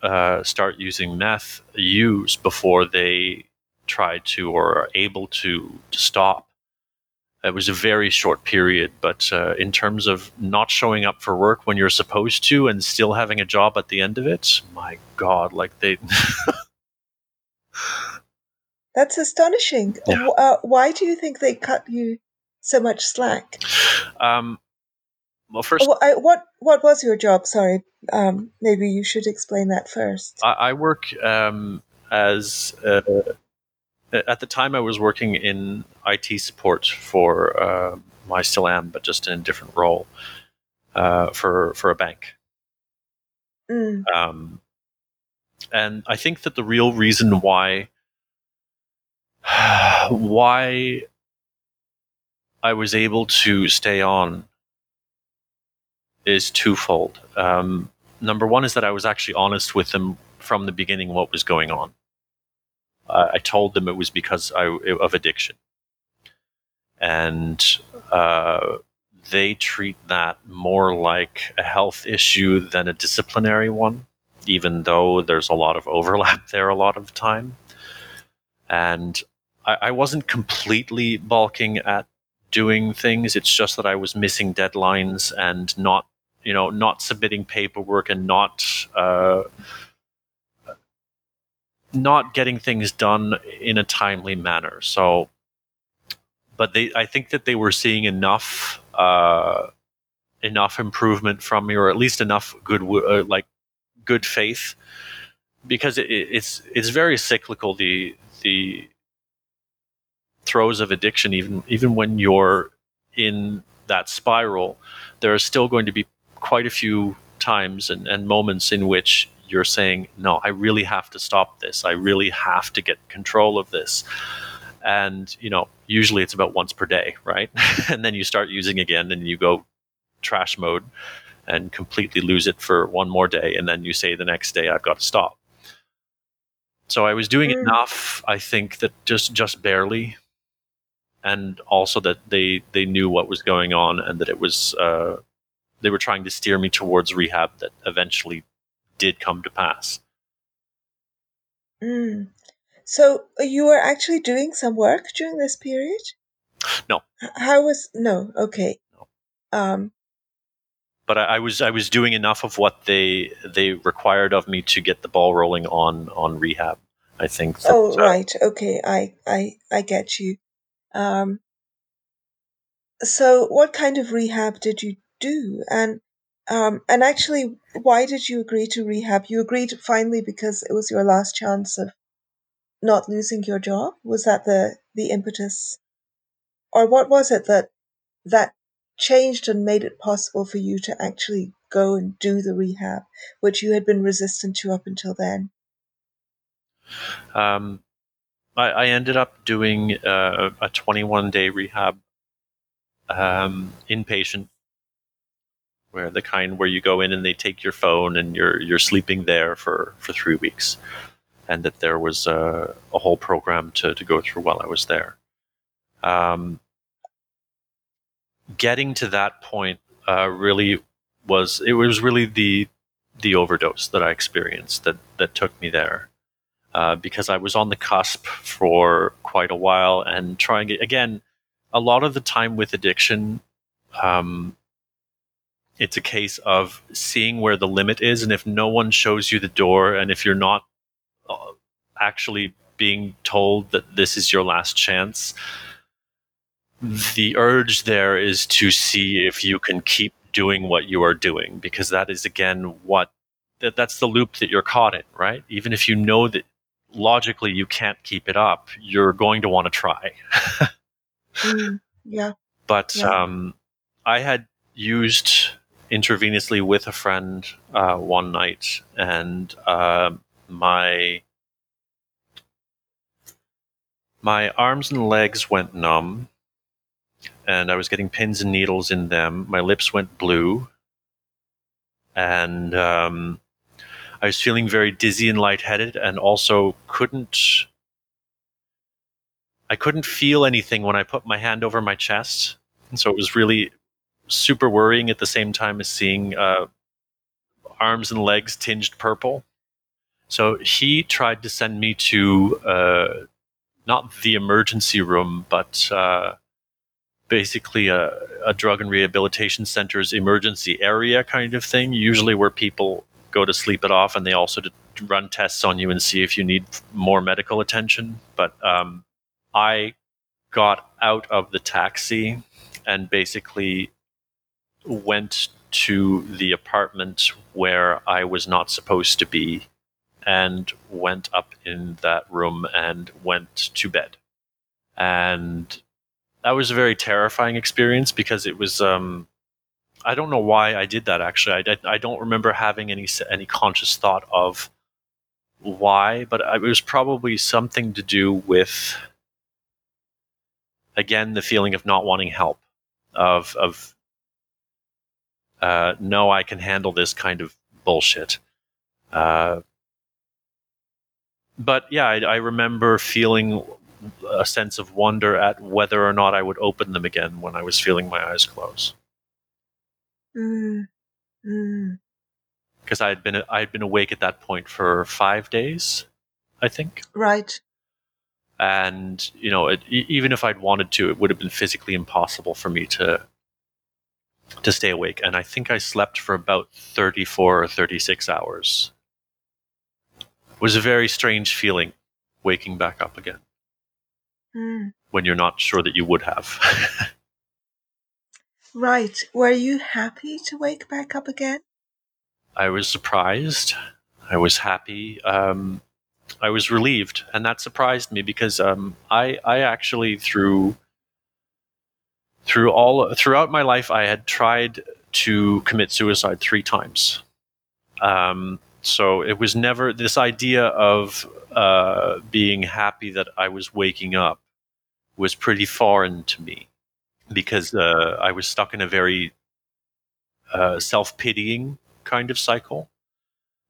uh, start using meth use before they try to or are able to to stop. It was a very short period, but uh, in terms of not showing up for work when you're supposed to and still having a job at the end of it, my God, like they. That's astonishing. Yeah. Uh, why do you think they cut you so much slack? Um, well, first, oh, I, what what was your job? Sorry, um, maybe you should explain that first. I, I work um, as a, at the time I was working in IT support for uh, I still am, but just in a different role uh, for for a bank. Mm. Um, and I think that the real reason why why I was able to stay on is twofold. Um, number one is that I was actually honest with them from the beginning what was going on uh, I told them it was because I, of addiction. And uh, they treat that more like a health issue than a disciplinary one, even though there's a lot of overlap there a lot of time. And I, I wasn't completely balking at doing things. It's just that I was missing deadlines and not, you know, not submitting paperwork and not uh, not getting things done in a timely manner. So, but they, I think that they were seeing enough, uh, enough improvement from me, or at least enough good, uh, like good faith, because it, it's it's very cyclical. The the throes of addiction, even even when you're in that spiral, there are still going to be quite a few times and, and moments in which you're saying, no, I really have to stop this. I really have to get control of this. And, you know, usually it's about once per day, right? and then you start using again and you go trash mode and completely lose it for one more day. And then you say the next day, I've got to stop. So I was doing mm. enough, I think, that just just barely, and also that they they knew what was going on and that it was uh, they were trying to steer me towards rehab that eventually did come to pass. Mm. So uh, you were actually doing some work during this period? No. How was no? Okay. No. Um. But I, I, was I was doing enough of what they they required of me to get the ball rolling on on rehab. I think. That, oh right. Okay. I I I get you. Um. So what kind of rehab did you do, and um, and actually, why did you agree to rehab? You agreed finally because it was your last chance of not losing your job. Was that the the impetus, or what was it that that changed and made it possible for you to actually go and do the rehab, which you had been resistant to up until then? Um, I, I ended up doing uh, a 21 day rehab um, inpatient where the kind where you go in and they take your phone and you're you're sleeping there for for three weeks, and that there was a, a whole program to to go through while I was there. Um, getting to that point uh, really was it was really the the overdose that I experienced that that took me there. Uh, because I was on the cusp for quite a while and trying it again. A lot of the time with addiction, um, it's a case of seeing where the limit is and if no one shows you the door and if you're not uh, actually being told that this is your last chance the urge there is to see if you can keep doing what you are doing because that is again what that, that's the loop that you're caught in right even if you know that logically you can't keep it up you're going to want to try Mm, yeah. but Yeah. um, i had used intravenously with a friend uh, one night and uh, my my arms and legs went numb and I was getting pins and needles in them. My lips went blue, and um, I was feeling very dizzy and lightheaded, and also couldn't. I couldn't feel anything when I put my hand over my chest, and so it was really super worrying at the same time as seeing uh, arms and legs tinged purple. So he tried to send me to uh, not the emergency room, but uh, basically a, a drug and rehabilitation center's emergency area kind of thing, usually where people go to sleep it off and they also run tests on you and see if you need more medical attention. But um, I got out of the taxi and basically went to the apartment where I was not supposed to be and went up in that room and went to bed. And that was a very terrifying experience because it was um, I don't know why I did that actually. I, I, don't remember having any any conscious thought of why, but it was probably something to do with again the feeling of not wanting help, of of uh, no, I can handle this kind of bullshit. Uh, but yeah, I, I remember feeling a sense of wonder at whether or not I would open them again when I was feeling my eyes close. Mm, mm, because I had been I had been awake at that point for five days, I think. right. And you know, it, even if I'd wanted to, it would have been physically impossible for me to to stay awake. And I think I slept for about thirty four or thirty six hours. It was a very strange feeling, waking back up again Mm, when you're not sure that you would have. right. Were you happy to wake back up again? I was surprised. I was happy. Um, I was relieved, and that surprised me because um, I I actually through through all throughout my life I had tried to commit suicide three times. Um, so it was never this idea of uh, being happy that I was waking up was pretty foreign to me because uh, I was stuck in a very uh, self pitying kind of cycle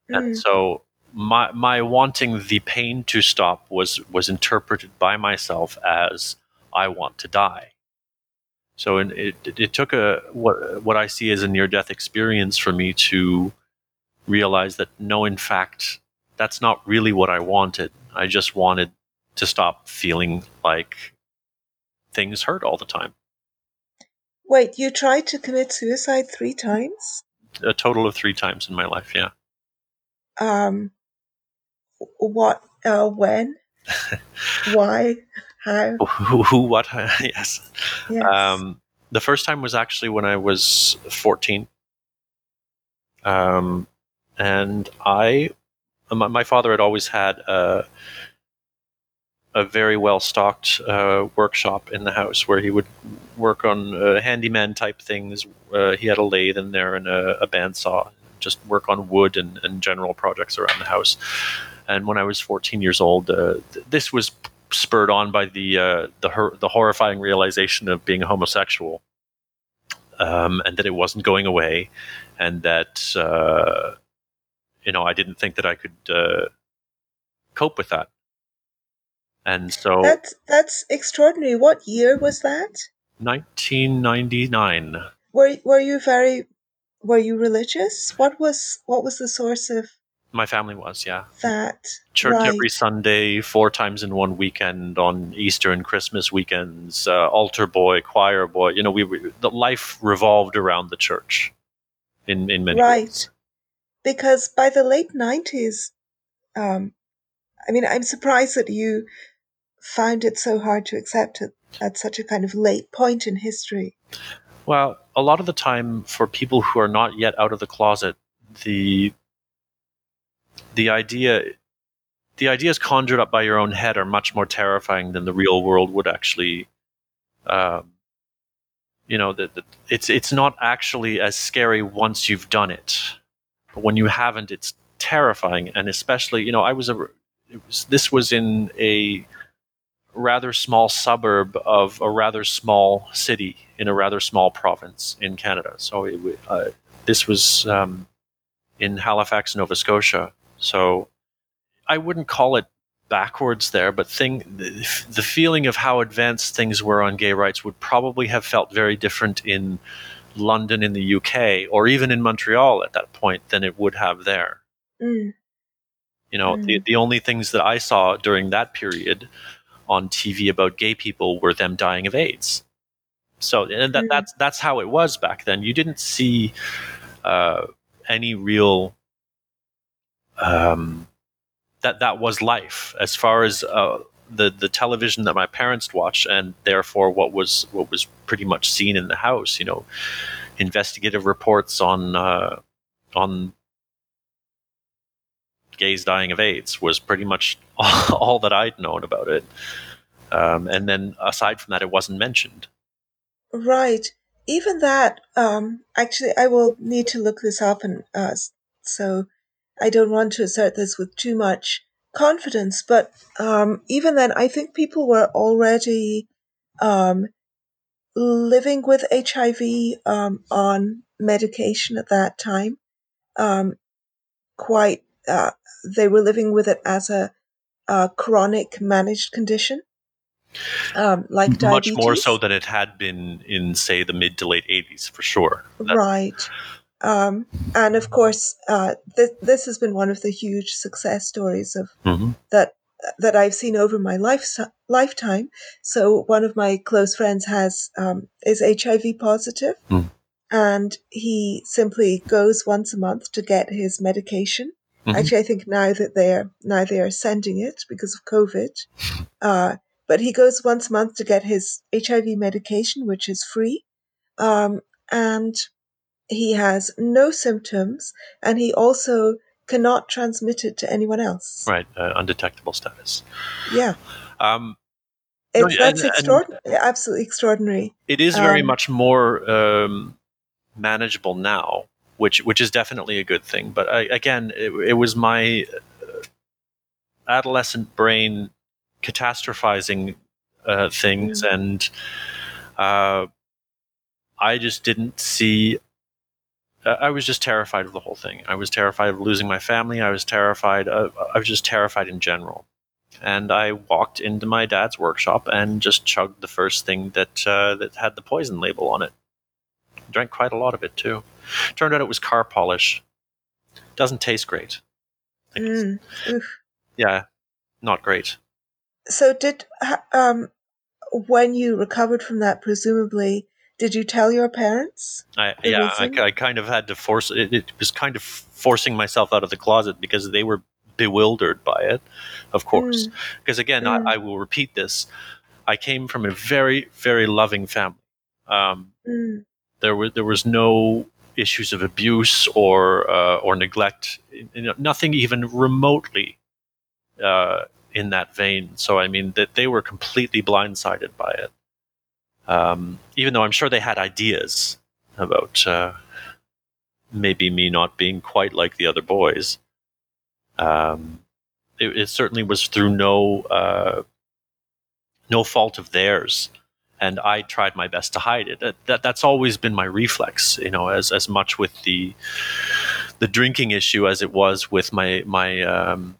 and Mm, so my my wanting the pain to stop was was interpreted by myself as I want to die. So in, it it it took a what what I see as a near death experience for me to realize that no, in fact, that's not really what I wanted. I just wanted to stop feeling like things hurt all the time. Wait, you tried to commit suicide three times? A total of three times in my life. Yeah. Um, what, uh, when, why, how? Who? who what? yes. Yes. Um, the first time was actually when I was 14. Um, and I, my, my father had always had a, a very well stocked uh, workshop in the house where he would work on uh, handyman type things. Uh, he had a lathe in there and a, a bandsaw, just work on wood and, and general projects around the house. And when I was 14 years old, uh, th- this was spurred on by the uh, the hor- the horrifying realization of being homosexual, um, and that it wasn't going away, and that uh, you know I didn't think that I could uh, cope with that, and so That's, that's extraordinary. What year was that? 1999. Were, were you very, were you religious? What was, what was the source of My family was yeah that? church Right. every Sunday, four times in one weekend on Easter and Christmas weekends. Uh, altar boy, choir boy. You know, we were, the life revolved around the church in in many Right. ways. because by the late 90s um i mean i'm surprised that you found it so hard to accept at at such a kind of late point in history? Well, a lot of the time, for people who are not yet out of the closet, the the idea the ideas conjured up by your own head are much more terrifying than the real world would actually. Um, you know that it's it's not actually as scary once you've done it, but when you haven't, it's terrifying. And especially, you know, I was a was, this was in a rather small suburb of a rather small city in a rather small province in Canada. So it, uh, this was um, in Halifax, Nova Scotia. So I wouldn't call it backwards there, but thing the, the feeling of how advanced things were on gay rights would probably have felt very different in London in the UK or even in Montreal at that point than it would have there. Mm. You know, mm. the, the only things that I saw during that period on TV about gay people were them dying of AIDS. So and that, mm. that's that's how it was back then. You didn't see uh, any real um, that that was life as far as uh, the the television that my parents watched, and therefore what was what was pretty much seen in the house. You know, investigative reports on uh, on gays dying of AIDS was pretty much all, that I'd known about it. Um, and then aside from that, it wasn't mentioned. Right. Even that, um, actually, I will need to look this up, and uh, so I don't want to assert this with too much confidence, but um, even then, I think people were already um, living with HIV um, on medication at that time. Um, quite, uh, they were living with it as a, a chronic managed condition. Um, like much diabetes. more so than it had been in, say, the mid to late '80s, for sure. That- right. Um, and of course, uh, th- this has been one of the huge success stories of mm-hmm. that that I've seen over my life lifetime. So one of my close friends has um, is HIV positive, mm. and he simply goes once a month to get his medication. Mm-hmm. Actually, I think now that they're now they are sending it because of COVID. Uh, but he goes once a month to get his HIV medication, which is free. Um, and he has no symptoms, and he also cannot transmit it to anyone else. Right, uh, undetectable status. Yeah. Um, it, no, that's and, extraordinary, and absolutely extraordinary. It is very um, much more um, manageable now, which which is definitely a good thing. But I, again, it, it, was my uh, adolescent brain catastrophizing uh, things, mm. and uh, I just didn't see I was just terrified of the whole thing. I was terrified of losing my family. I was terrified. Of, I was just terrified in general. And I walked into my dad's workshop and just chugged the first thing that uh, that had the poison label on it. Drank quite a lot of it too. Turned out it was car polish. Doesn't taste great. Mm, yeah, not great. So did um, when you recovered from that, presumably did you tell your parents? I, yeah, I, I, kind of had to force it. It was kind of forcing myself out of the closet because they were bewildered by it, of course. Because mm. again, mm. I, I, will repeat this: I came from a very, very loving family. Um, mm. There was there was no issues of abuse or uh, or neglect, you know, nothing even remotely uh, in that vein. So I mean that they were completely blindsided by it. Um, even though I'm sure they had ideas about uh, maybe me not being quite like the other boys. Um, it, it, certainly was through no uh, no fault of theirs, and I tried my best to hide it. That, that, that's always been my reflex, you know, as as much with the the drinking issue as it was with my my um,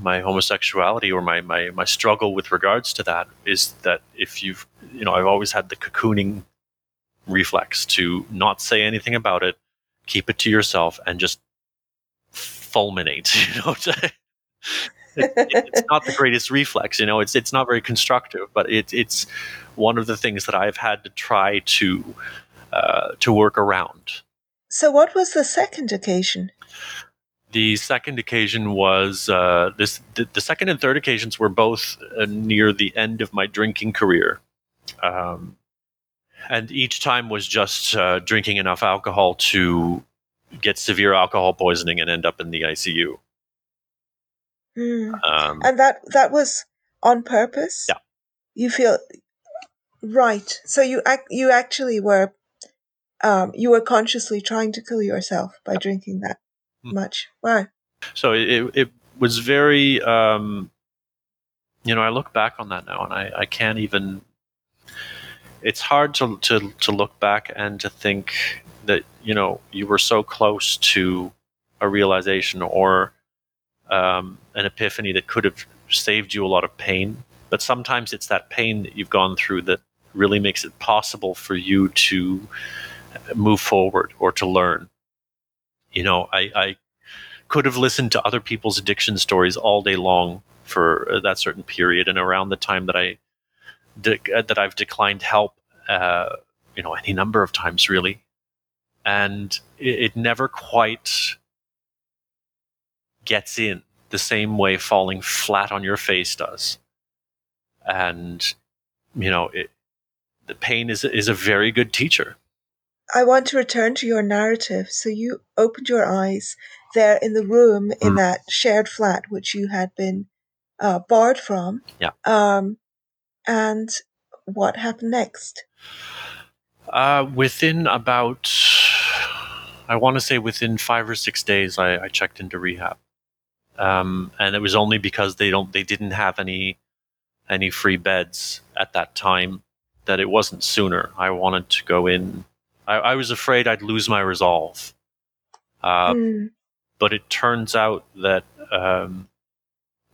my homosexuality or my, my my struggle with regards to that is that if you've you know I've always had the cocooning reflex to not say anything about it, keep it to yourself, and just fulminate. You know, it, it, it's not the greatest reflex. You know, it's it's not very constructive, but it, it's one of the things that I've had to try to uh, to work around. So, what was the second occasion? The second occasion was uh, this. The, the, second and third occasions were both uh, near the end of my drinking career, Um, and each time was just uh, drinking enough alcohol to get severe alcohol poisoning and end up in the ICU. Mm. Um, and that that was on purpose. Yeah. You feel right. So you act. You actually were. Um, you were consciously trying to kill yourself by drinking that. Much. Wow. So it it was very. Um, you know, I look back on that now, and I, I can't even. It's hard to, to to look back and to think that you know you were so close to a realization or um, an epiphany that could have saved you a lot of pain. But sometimes it's that pain that you've gone through that really makes it possible for you to move forward or to learn. You know, I, I could have listened to other people's addiction stories all day long for uh, that certain period, and around the time that I de- uh, that I've declined help, uh, you know, any number of times really, and it, it never quite gets in the same way falling flat on your face does. And, you know, it, the pain is, is a very good teacher. I want to return to your narrative. So you opened your eyes there in the room in mm. that shared flat, which you had been uh, barred from. Yeah. Um, and what happened next? Uh, within about, I want to say within five or six days, I, I checked into rehab um, and it was only because they don't they didn't have any any free beds at that time that it wasn't sooner. I wanted to go in. I, I was afraid I'd lose my resolve, uh, mm. but it turns out that um,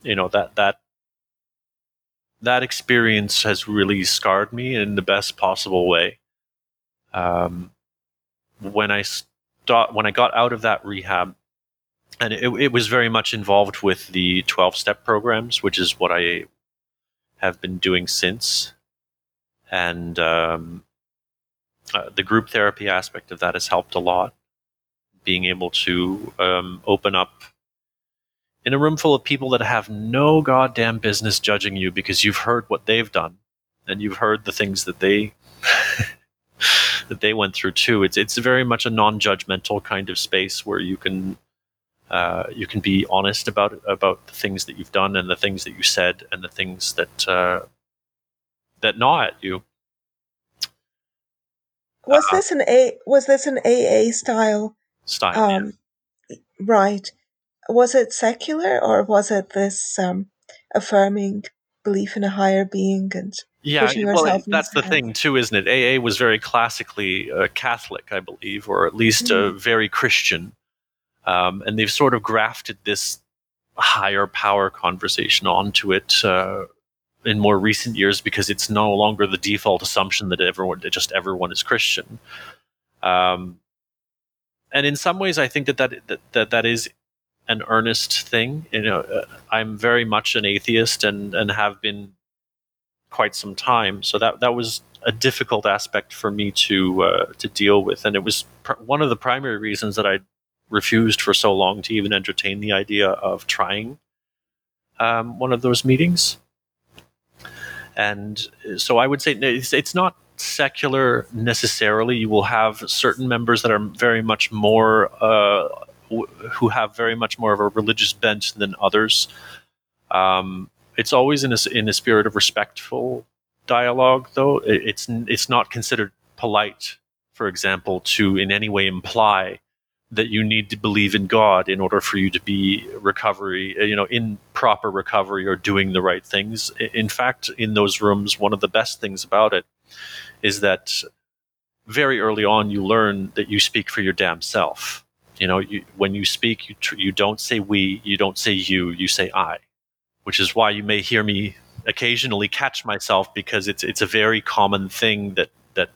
you know that that that experience has really scarred me in the best possible way. Um, when I st- when I got out of that rehab, and it, it was very much involved with the 12 step programs, which is what I have been doing since. And um, uh, the group therapy aspect of that has helped a lot. Being able to um, open up in a room full of people that have no goddamn business judging you because you've heard what they've done and you've heard the things that they that they went through too. It's it's very much a non-judgmental kind of space where you can uh, you can be honest about about the things that you've done and the things that you said and the things that uh, that gnaw at you. Was uh, this an a was this an AA style style? Um, yeah. Right. Was it secular or was it this um, affirming belief in a higher being and yeah, well, that's the thing too, isn't it? AA was very classically uh, Catholic, I believe, or at least mm. very Christian. Um, and they've sort of grafted this higher power conversation onto it uh, in more recent years because it's no longer the default assumption that everyone, that just everyone is Christian. Um, and in some ways, I think that that, that, that, that is an earnest thing. You know, uh, I'm very much an atheist and, and have been quite some time. So that, that was a difficult aspect for me to, uh, to deal with. And it was pr- one of the primary reasons that I refused for so long to even entertain the idea of trying um, one of those meetings. And so I would say it's, it's not secular necessarily. You will have certain members that are very much more, uh, w- who have very much more of a religious bent than others. Um, it's always in a, in a spirit of respectful dialogue, though. It's, it's not considered polite, for example, to in any way imply that you need to believe in God in order for you to be recovery, uh, you know, in proper recovery or doing the right things. In fact, in those rooms, one of the best things about it is that very early on you learn that you speak for your damn self. You know, you, when you speak, you tr- you don't say we, you don't say you, you say I, which is why you may hear me occasionally catch myself because it's it's a very common thing that that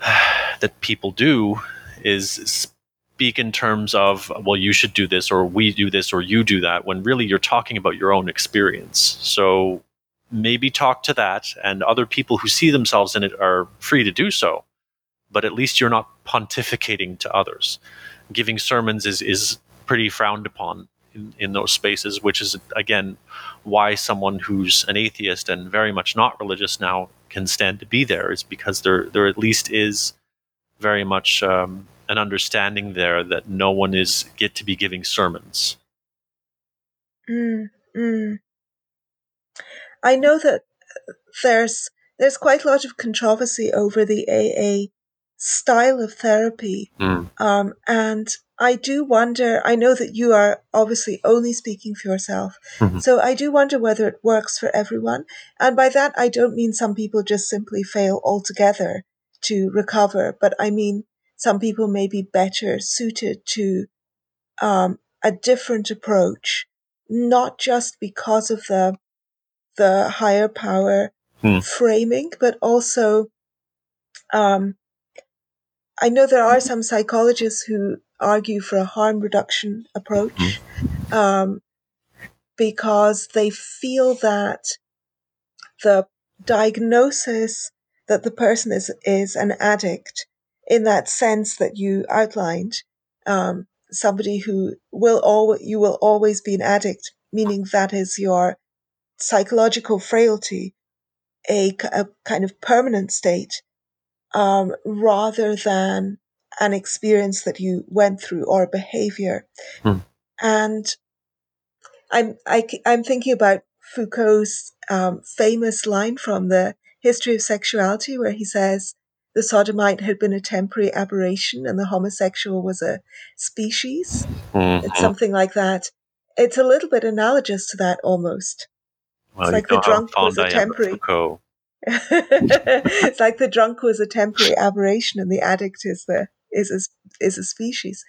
that people do is speak in terms of well you should do this or we do this or you do that when really you're talking about your own experience. So maybe talk to that and other people who see themselves in it are free to do so but at least you're not pontificating to others. Giving sermons is is pretty frowned upon in, in those spaces, which is again why someone who's an atheist and very much not religious now can stand to be there is because there there at least is very much um, an understanding there that no one is get to be giving sermons. Mm, mm. I know that there's there's quite a lot of controversy over the AA style of therapy, mm. um, and I do wonder. I know that you are obviously only speaking for yourself, mm-hmm. so I do wonder whether it works for everyone. And by that, I don't mean some people just simply fail altogether to recover, but I mean some people may be better suited to um, a different approach, not just because of the the higher power hmm. framing, but also um, I know there are some psychologists who argue for a harm reduction approach mm-hmm. um, because they feel that the diagnosis that the person is is an addict in that sense that you outlined, um, somebody who will always you will always be an addict, meaning that is your psychological frailty, a, a kind of permanent state, um, rather than an experience that you went through or a behavior. Hmm. And I'm I, am i am thinking about Foucault's um, famous line from the History of Sexuality, where he says the sodomite had been a temporary aberration and the homosexual was a species. Mm-hmm. It's something like that. It's a little bit analogous to that almost. Well, it's like the drunk was a temporary. it's like the drunk was a temporary aberration and the addict is the is a is a species.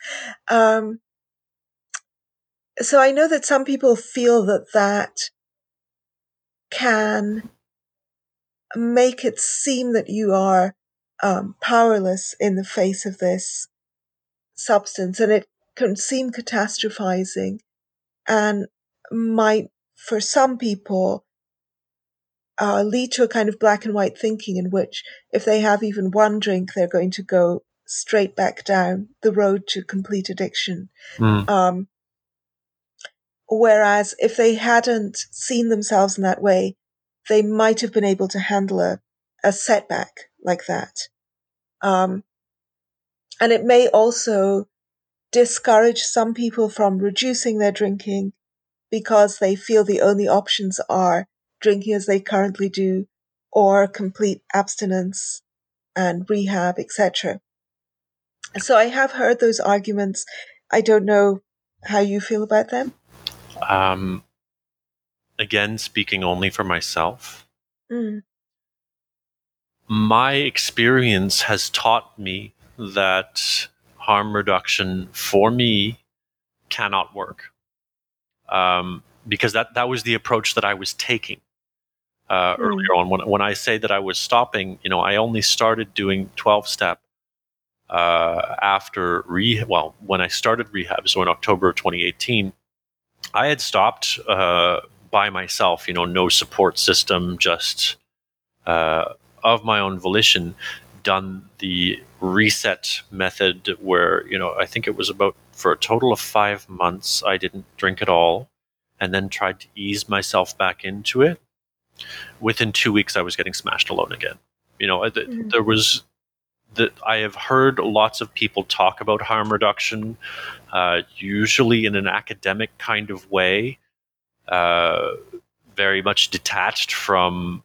Um, so I know that some people feel that that can make it seem that you are um, powerless in the face of this substance, and it can seem catastrophizing and might, for some people, uh, lead to a kind of black and white thinking in which if they have even one drink, they're going to go straight back down the road to complete addiction. Mm. Um, whereas if they hadn't seen themselves in that way, they might have been able to handle a, a setback like that. Um, and it may also discourage some people from reducing their drinking because they feel the only options are drinking as they currently do or complete abstinence and rehab, etc. So I have heard those arguments. I don't know how you feel about them. Um, again, speaking only for myself, mm. My experience has taught me that harm reduction for me cannot work. Um, because that, that was the approach that I was taking uh, mm. earlier on. When, when I say that I was stopping, you know, I only started doing 12 step uh, after rehab. Well, when I started rehab, so in October of 2018, I had stopped uh, by myself, you know, no support system, just uh, of my own volition, done the reset method where, you know, I think it was about for a total of five months, I didn't drink at all and then tried to ease myself back into it. Within two weeks, I was getting smashed alone again. You know, th- mm-hmm. there was that I have heard lots of people talk about harm reduction, uh, usually in an academic kind of way, uh, very much detached from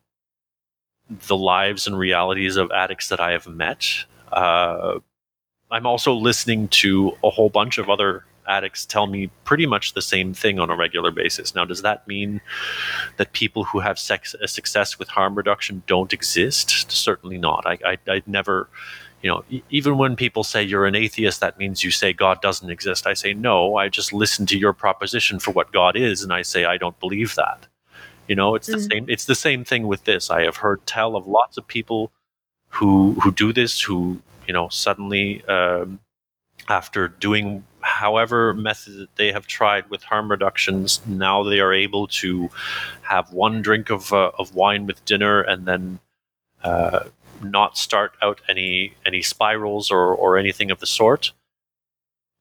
the lives and realities of addicts that I have met. Uh, I'm also listening to a whole bunch of other addicts tell me pretty much the same thing on a regular basis. Now, does that mean that people who have sex, success with harm reduction don't exist? Certainly not. I, I, I never, you know, even when people say you're an atheist, that means you say God doesn't exist. I say, no, I just listen to your proposition for what God is, and I say, I don't believe that. You know, it's mm. the same. It's the same thing with this. I have heard tell of lots of people who who do this, who you know, suddenly um, after doing however method they have tried with harm reductions, now they are able to have one drink of uh, of wine with dinner and then uh, not start out any any spirals or or anything of the sort.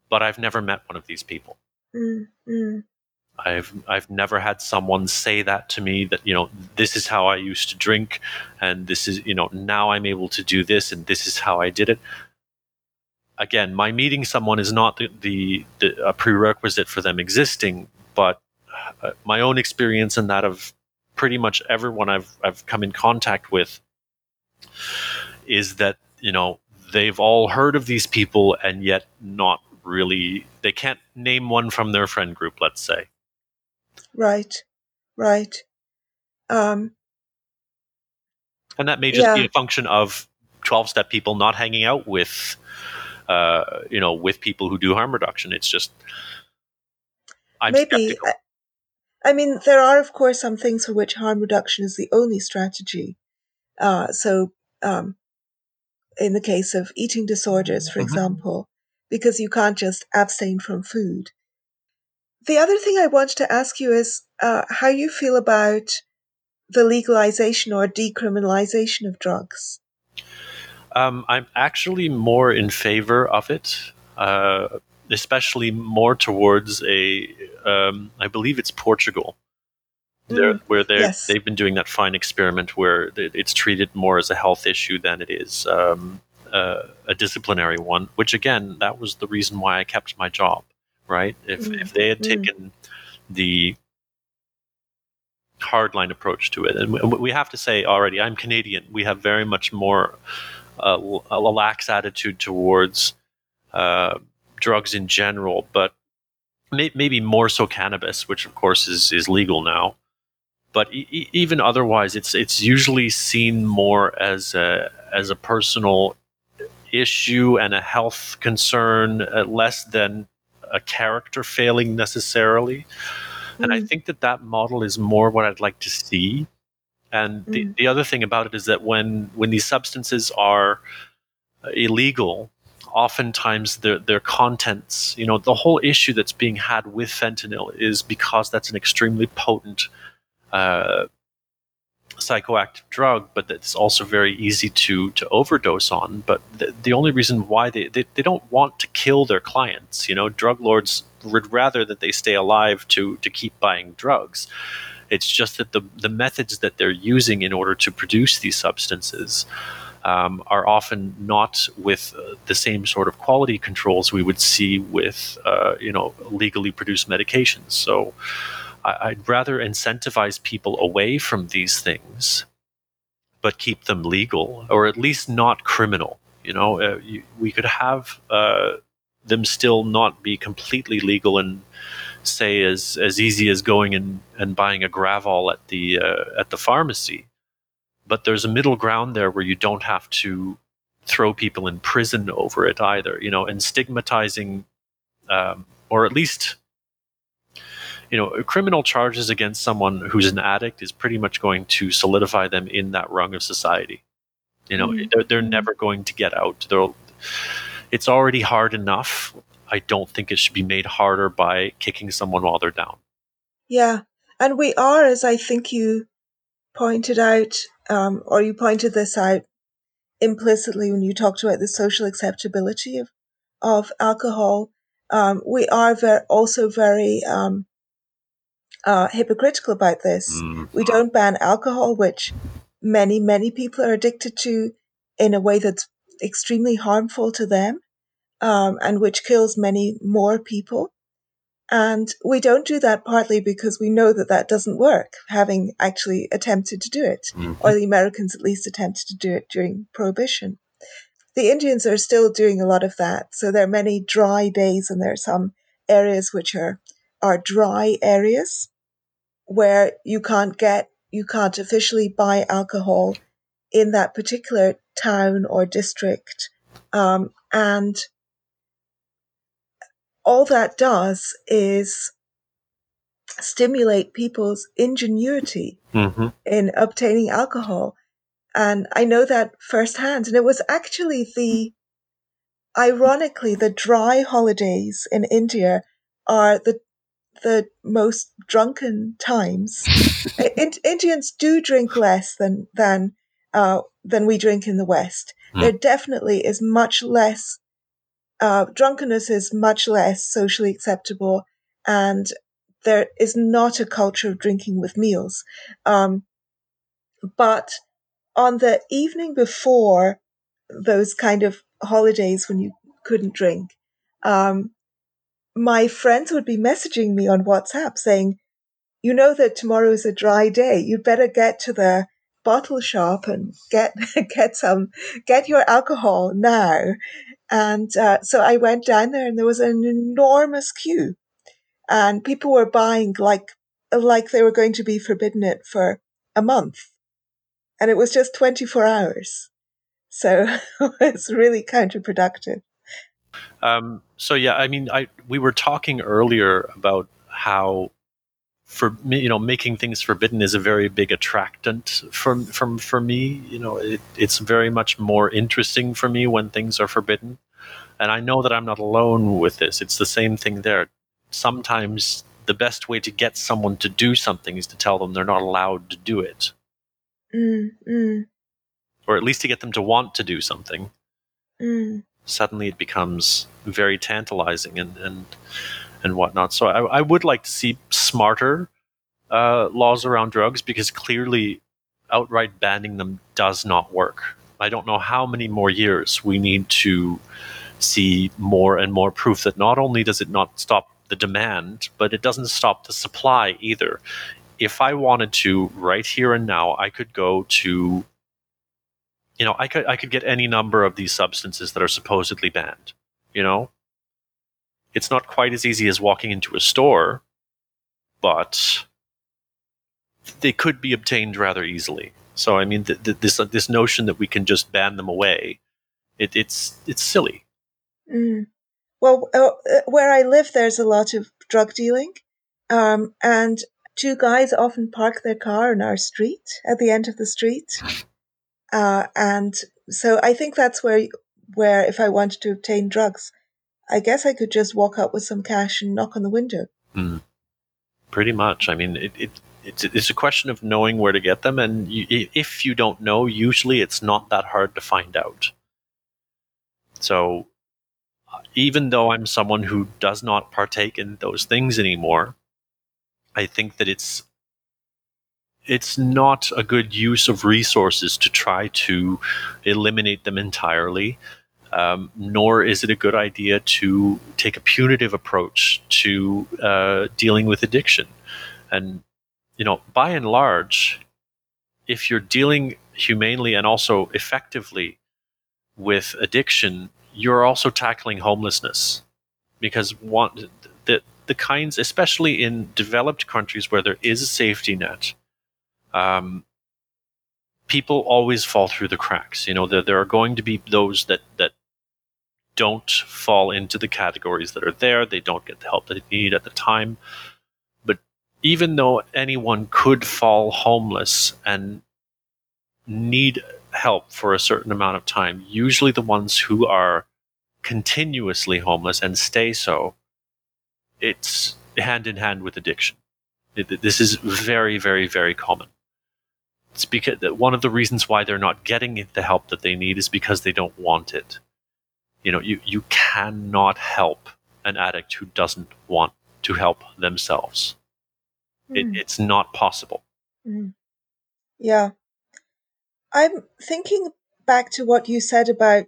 But I've never met one of these people. Mm, mm. I've I've never had someone say that to me that you know this is how I used to drink and this is you know now I'm able to do this and this is how I did it. Again, my meeting someone is not the, the, the a prerequisite for them existing, but uh, my own experience and that of pretty much everyone I've I've come in contact with is that you know they've all heard of these people and yet not really they can't name one from their friend group let's say right right um and that may just yeah. be a function of 12 step people not hanging out with uh you know with people who do harm reduction it's just I'm maybe I, I mean there are of course some things for which harm reduction is the only strategy uh so um in the case of eating disorders, for mm-hmm. example, because you can't just abstain from food. The other thing I wanted to ask you is uh, how you feel about the legalization or decriminalization of drugs. Um, I'm actually more in favor of it, uh, especially more towards a. Um, I believe it's Portugal, mm, where they yes. they've been doing that fine experiment where it's treated more as a health issue than it is um, uh, a disciplinary one. Which again, that was the reason why I kept my job. Right? If mm. if they had mm. taken the hardline approach to it, and we have to say already, I'm Canadian. We have very much more uh, a lax attitude towards uh, drugs in general, but may- maybe more so cannabis, which of course is is legal now but e- even otherwise, it's it's usually seen more as a as a personal issue and a health concern, uh, less than a character failing necessarily. Mm. And I hmm. think that that model is more what I'd like to see. And mm. the, hmm. the other thing about it is that when when these substances are uh, illegal, oftentimes their their contents, you know, the whole issue that's being had with fentanyl is because that's an extremely potent uh, psychoactive drug, but that's also very easy to to overdose on. But the, the only reason why they, they, they don't want to kill their clients, you know, drug lords would rather that they stay alive to to keep buying drugs. It's just that the the methods that they're using in order to produce these substances. Um, are often not with uh, the same sort of quality controls we would see with, uh, you know, legally produced medications. So, I'd rather incentivize people away from these things, but keep them legal or at least not criminal. You know, uh, you, we could have uh, them still not be completely legal and say as as easy as going and, and buying a Gravol at the uh, at the pharmacy. But there's a middle ground there where you don't have to throw people in prison over it either. You know, and stigmatizing, um, or at least you know, criminal charges against someone who's an addict is pretty much going to solidify them in that rung of society. You know, mm-hmm. they're, they're never going to get out. They'll, it's already hard enough. I don't think it should be made harder by kicking someone while they're down. Yeah. And we are, as I think you pointed out, um, or you pointed this out implicitly when you talked about the social acceptability of, of alcohol. Um, we are very, also very um, uh, hypocritical about this. Mm. We don't ban alcohol, which many, many people are addicted to in a way that's extremely harmful to them um, and which kills many more people. And we don't do that partly because we know that that doesn't work, having actually attempted to do it, mm-hmm. or the Americans at least attempted to do it during Prohibition. The Indians are still doing a lot of that. So there are many dry days and there are some areas which are, are dry areas where you can't get, you can't officially buy alcohol in that particular town or district. Um, and all that does is stimulate people's ingenuity mm-hmm. in obtaining alcohol. And I know that firsthand. And it was actually the, ironically, the dry holidays in India are the the most drunken times. in- Indians do drink less than than uh, than we drink in the West. Mm. There definitely is much less uh, drunkenness is much less socially acceptable, and there is not a culture of drinking with meals. Um, but on the evening before those kind of holidays when you couldn't drink, um, my friends would be messaging me on WhatsApp saying, you know that tomorrow is a dry day. You'd better get to the bottle shop and get get some get your alcohol now. And uh, so I went down there, and there was an enormous queue, and people were buying like like they were going to be forbidden it for a month, and it was just twenty four hours. So it's really counterproductive. Um, so yeah, I mean, I we were talking earlier about how for me, you know, making things forbidden is a very big attractant from from for me. You know, it, it's very much more interesting for me when things are forbidden, and I know that I'm not alone with this. It's the same thing there. Sometimes the best way to get someone to do something is to tell them they're not allowed to do it, mm, mm. or at least to get them to want to do something. Mm suddenly it becomes very tantalizing and and and whatnot. So I, I would like to see smarter uh, laws around drugs because clearly outright banning them does not work. I don't know how many more years we need to see more and more proof that not only does it not stop the demand, but it doesn't stop the supply either. If I wanted to, right here and now, I could go to you know, I could I could get any number of these substances that are supposedly banned. You know, it's not quite as easy as walking into a store, but they could be obtained rather easily. So I mean, th- th- this uh, this notion that we can just ban them away, it, it's it's silly. Mm. Well, uh, uh, where I live, there's a lot of drug dealing, um, and two guys often park their car in our street at the end of the street. Uh, and so I think that's where, where if I wanted to obtain drugs, I guess I could just walk up with some cash and knock on the window. Mm. Pretty much. I mean, it, it it's, it's a question of knowing where to get them, and you, if you don't know, usually it's not that hard to find out. So, even though I'm someone who does not partake in those things anymore, I think that it's it's not a good use of resources to try to eliminate them entirely. Um, nor is it a good idea to take a punitive approach to uh, dealing with addiction. And, you know, by and large, if you're dealing humanely and also effectively with addiction, you're also tackling homelessness. Because one, the, the kinds, especially in developed countries where there is a safety net, um, people always fall through the cracks. You know, there, there are going to be those that, that don't fall into the categories that are there. They don't get the help that they need at the time. But even though anyone could fall homeless and need help for a certain amount of time, usually the ones who are continuously homeless and stay so, it's hand in hand with addiction. This is very, very, very common it's because one of the reasons why they're not getting the help that they need is because they don't want it. You know, you, you cannot help an addict who doesn't want to help themselves. Mm. It, hmm. it's not possible. Mm. Yeah. I'm thinking back to what you said about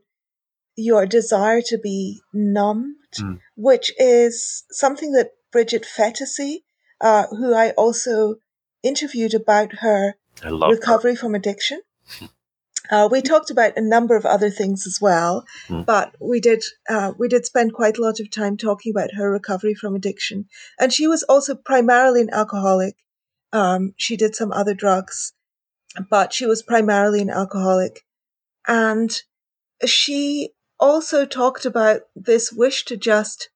your desire to be numbed, mm. which is something that Bridget Phetasy, uh, who I also interviewed about her recovery from addiction. Uh, we talked about a number of other things as well, mm. but we did uh, we did spend quite a lot of time talking about her recovery from addiction, and she was also primarily an alcoholic. Um, she did some other drugs, but she was primarily an alcoholic, and she also talked about this wish to just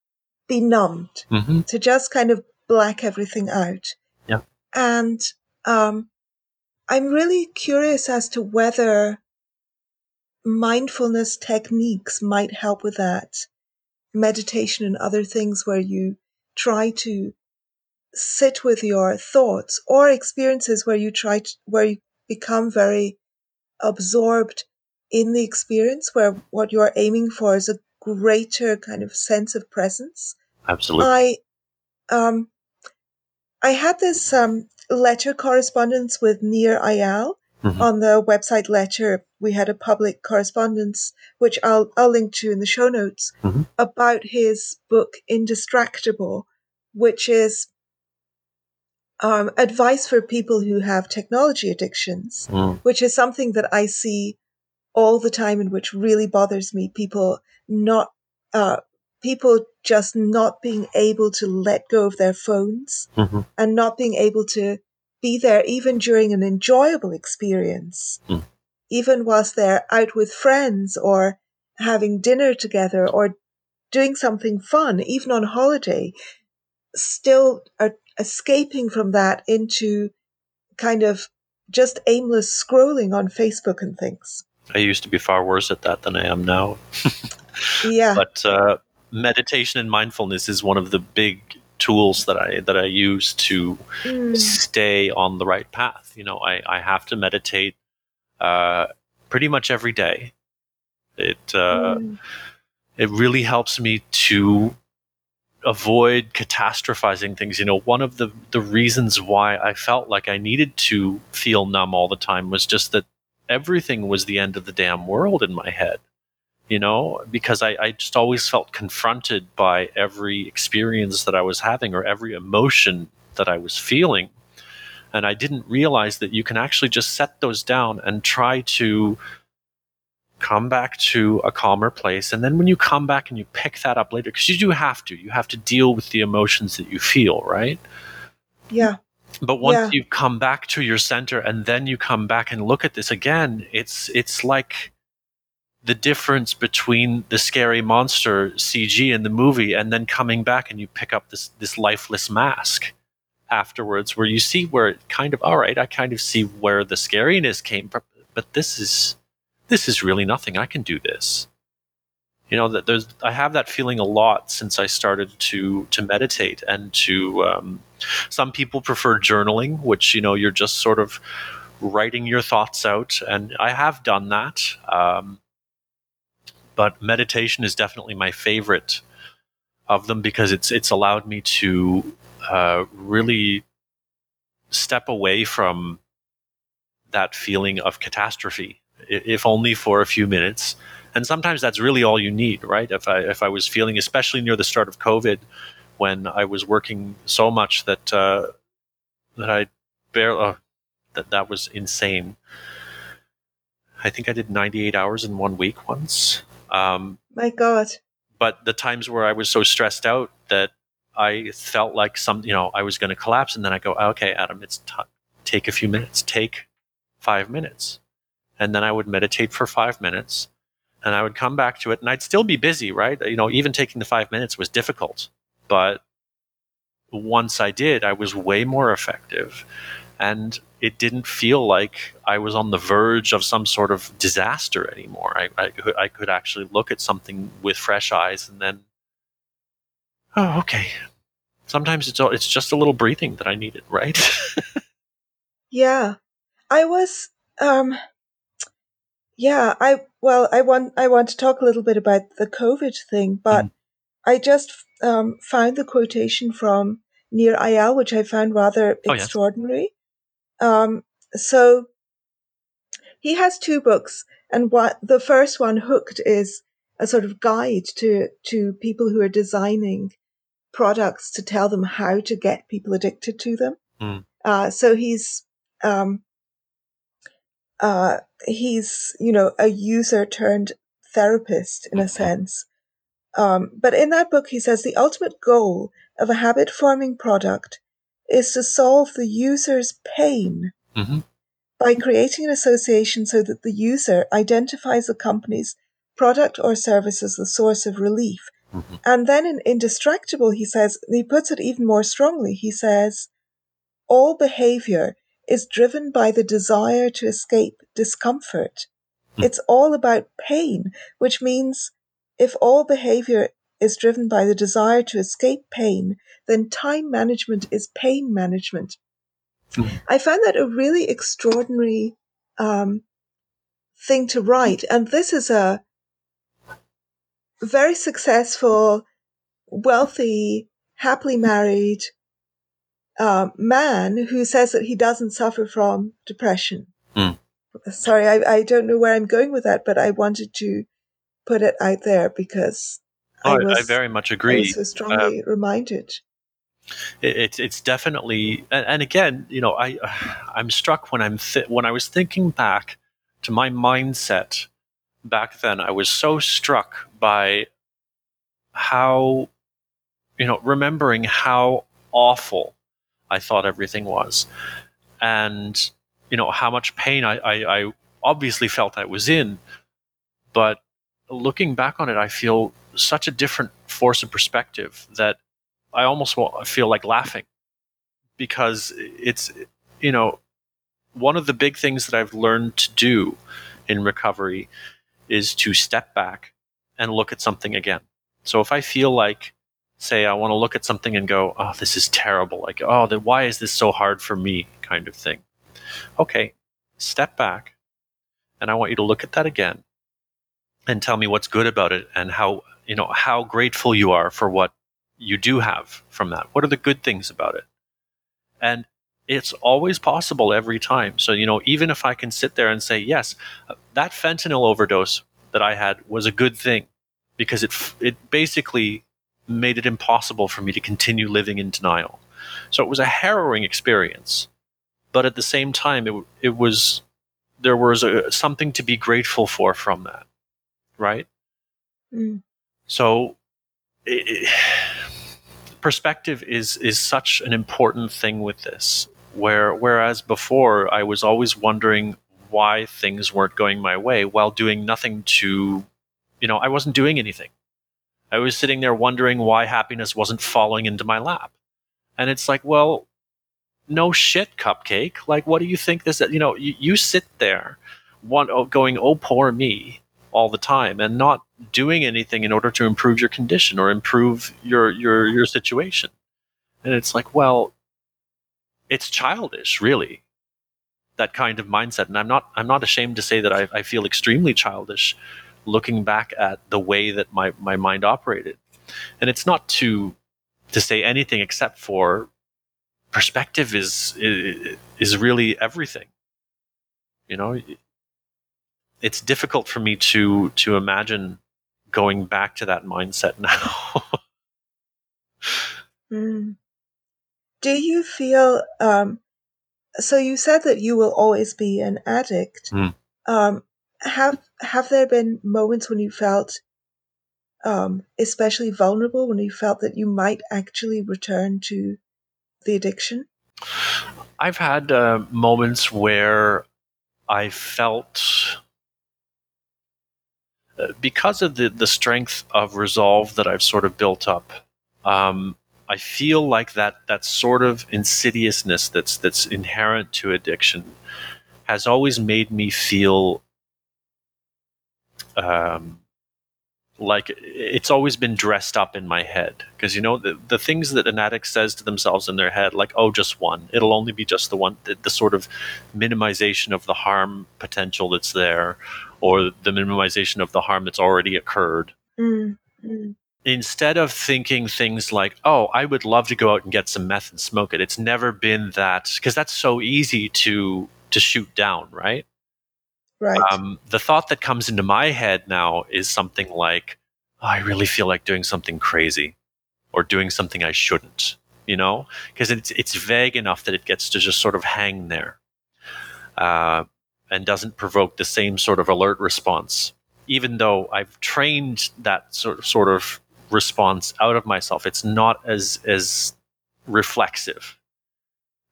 be numbed, mm-hmm. to just kind of black everything out. Yeah, and um, I'm really curious as to whether mindfulness techniques might help with that. Meditation and other things where you try to sit with your thoughts or experiences where you try to, where you become very absorbed in the experience where what you're aiming for is a greater kind of sense of presence. Absolutely. I um I had this um, letter correspondence with Nir Eyal Mhm. on the website Letter. We had a public correspondence, which I'll I'll link to in the show notes, Mhm. about his book Indistractable, which is um, advice for people who have technology addictions, Mm. which is something that I see all the time and which really bothers me. People not uh, people just not being able to let go of their phones Mhm. and not being able to be there even during an enjoyable experience, Mm. even whilst they're out with friends or having dinner together or doing something fun, even on holiday, still are escaping from that into kind of just aimless scrolling on Facebook and things. I used to be far worse at that than I am now. Yeah. but uh, meditation and mindfulness is one of the big tools that I that I use to Mm. stay on the right path. You know, I, I have to meditate uh, pretty much every day. It uh, Mm. it really helps me to avoid catastrophizing things. You know, one of the the reasons why I felt like I needed to feel numb all the time was just that everything was the end of the damn world in my head. You know, because I, I just always felt confronted by every experience that I was having or every emotion that I was feeling. And I didn't realize that you can actually just set those down and try to come back to a calmer place. And then when you come back and you pick that up later, because you do have to, you have to deal with the emotions that you feel, right? Yeah. But once Yeah. you come back to your center and then you come back and look at this again, it's it's like the difference between the scary monster CG in the movie and then coming back and you pick up this this lifeless mask afterwards where you see where it kind of all right, I kind of see where the scariness came from, but this is this is really nothing. I can do this. You know that there's I have that feeling a lot since I started to to meditate and to um, some people prefer journaling, which you know you're just sort of writing your thoughts out, and I have done that. Um, but meditation is definitely my favorite of them because it's it's allowed me to uh, really step away from that feeling of catastrophe, if only for a few minutes. And sometimes that's really all you need, right? If I if I was feeling, especially near the start of COVID, when I was working so much that uh, that I barely uh, that that was insane. I think I did 98 hours in one week once. Um, My God. but the times where I was so stressed out that I felt like some, you know, I was going to collapse, and then I go, okay, Adam, it's t- take a few minutes, take five minutes, and then I would meditate for five minutes, and I would come back to it, and I'd still be busy, right? You know, even taking the five minutes was difficult, but once I did, I was way more effective, and it didn't feel like I was on the verge of some sort of disaster anymore. I, I, could, I could actually look at something with fresh eyes and then, oh, okay. Sometimes it's all, it's just a little breathing that I needed, right? Yeah. I was um yeah, I well I want I want to talk a little bit about the COVID thing, but Mhm. I just um found the quotation from Nir Eyal, which I found rather Oh, yes. Um so he has two books and what the first one hooked is a sort of guide to to people who are designing products to tell them how to get people addicted to them. Mm. uh, so he's um, uh, he's you know a user turned therapist in a sense. Um, but in that book he says the ultimate goal of a habit forming product is to solve the user's pain hmm by creating an association so that the user identifies the company's product or service as the source of relief. hmm And then in Indistractable, he says, he puts it even more strongly. He says, all behavior is driven by the desire to escape discomfort. Hmm. It's all about pain, which means if all behavior is driven by the desire to escape pain, then time management is pain management. Hmm. I found that a really extraordinary um, thing to write. And this is a very successful, wealthy, happily married uh, man who says that he doesn't suffer from depression. Mm. Sorry, I, I don't know where I'm going with that, but I wanted to put it out there because Oh, I I, was I very much I agree. was so strongly reminded. It, it's it's definitely and, and again, you know, I I'm struck when I'm th- when I was thinking back to my mindset back then. I was so struck by how you know remembering how awful I thought everything was, and you know how much pain I, I, I obviously felt I was in, but looking back on it, I feel such a different force of perspective that I almost feel like laughing because it's you know one of the big things that I've learned to do in recovery is to step back and look at something again. So if I feel like say I want to look at something and go, "Oh, this is terrible." Like, "Oh, then why is this so hard for me?" kind of thing. Okay, step back and I want you to look at that again and tell me what's good about it and how, you know, how grateful you are for what you do have from that. What are the good things about it? And it's always possible every time. So, you know, even if I can sit there and say, yes, uh, that fentanyl overdose that I had was a good thing because it, it basically made it impossible for me to continue living in denial. So it was a harrowing experience. But at the same time, it, it was, there was a, something to be grateful for from that. Right? Mm. So, i perspective is is such an important thing with this. Where whereas before I was always wondering why things weren't going my way while doing nothing to, you know, I wasn't doing anything. I was sitting there wondering why happiness wasn't falling into my lap, and it's like, well, no shit, cupcake. Like, what do you think this? You know, you, you sit there, one oh, going, oh poor me, all the time and not doing anything in order to improve your condition or improve your your your situation. And it's like well it's childish really that kind of mindset. And i'm not i'm not ashamed to say that i, I feel extremely childish looking back at the way that my my mind operated. And it's not to to say anything except for perspective is is, is really everything. You know it's difficult for me to to imagine going back to that mindset now. Mm. Do you feel um so you said that you will always be an addict. Mm. Um have have there been moments when you felt um especially vulnerable when you felt that you might actually return to the addiction? I've had uh, moments where I felt because of the, the strength of resolve that I've sort of built up, um, I feel like that that sort of insidiousness that's that's inherent to addiction has always made me feel um, like it's always been dressed up in my head. Because you know the, the things that an addict says to themselves in their head like oh just one. It'll only be just the one the, the sort of minimization of the harm potential that's there or the minimization of the harm that's already occurred Mm. Mm. instead of thinking things like oh i would love to go out and get some meth and smoke it it's never been that because that's so easy to to shoot down right Right. um, the thought that comes into my head now is something like, oh, I really feel like doing something crazy or doing something I shouldn't, you know, because it's, it's vague enough that it gets to just sort of hang there uh, and doesn't provoke the same sort of alert response. Even though I've trained that sort of, sort of response out of myself, it's not as, as reflexive.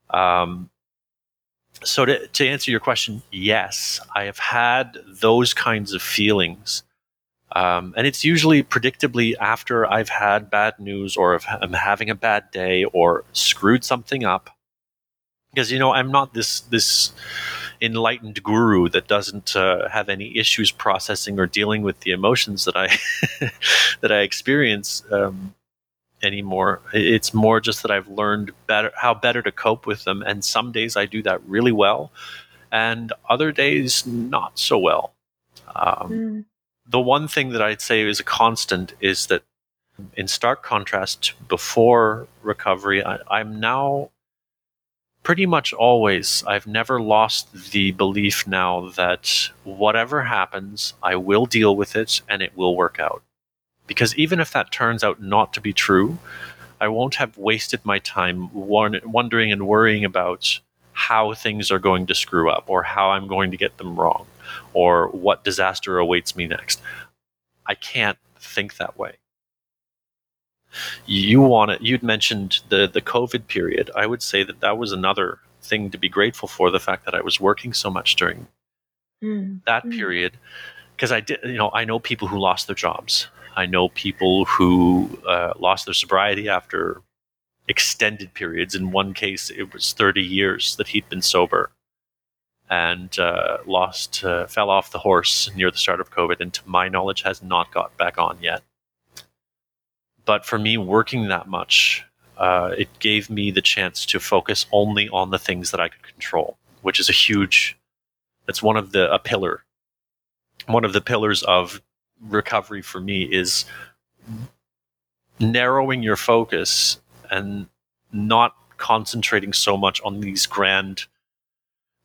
Um, so to, to answer your question yes i have had those kinds of feelings um, and it's usually predictably after i've had bad news or if i'm having a bad day or screwed something up because you know i'm not this this enlightened guru that doesn't uh, have any issues processing or dealing with the emotions that i that i experience um, anymore. It's more just that I've learned better how better to cope with them, and some days I do that really well, and other days not so well. Um, Mm. the one thing that I'd say is a constant is that, in stark contrast to before recovery, I, I'm now pretty much always, I've never lost the belief now that whatever happens, I will deal with it and it will work out. Because even if that turns out not to be true, I won't have wasted my time wondering and worrying about how things are going to screw up or how I'm going to get them wrong or what disaster awaits me next. I can't think that way you want it you'd mentioned the the covid period. I would say that that was another thing to be grateful for the fact that i was working so much during mm. that mm. period. Because i did you know i know people who lost their jobs. I know people who uh, lost their sobriety after extended periods. In one case it was 30 years that he'd been sober and uh, lost uh, fell off the horse near the start of covid and to my knowledge has not got back on yet but for me, working that much, uh, it gave me the chance to focus only on the things that I could control, which is a huge. That's one of the a pillar. One of the pillars of recovery for me is narrowing your focus and not concentrating so much on these grand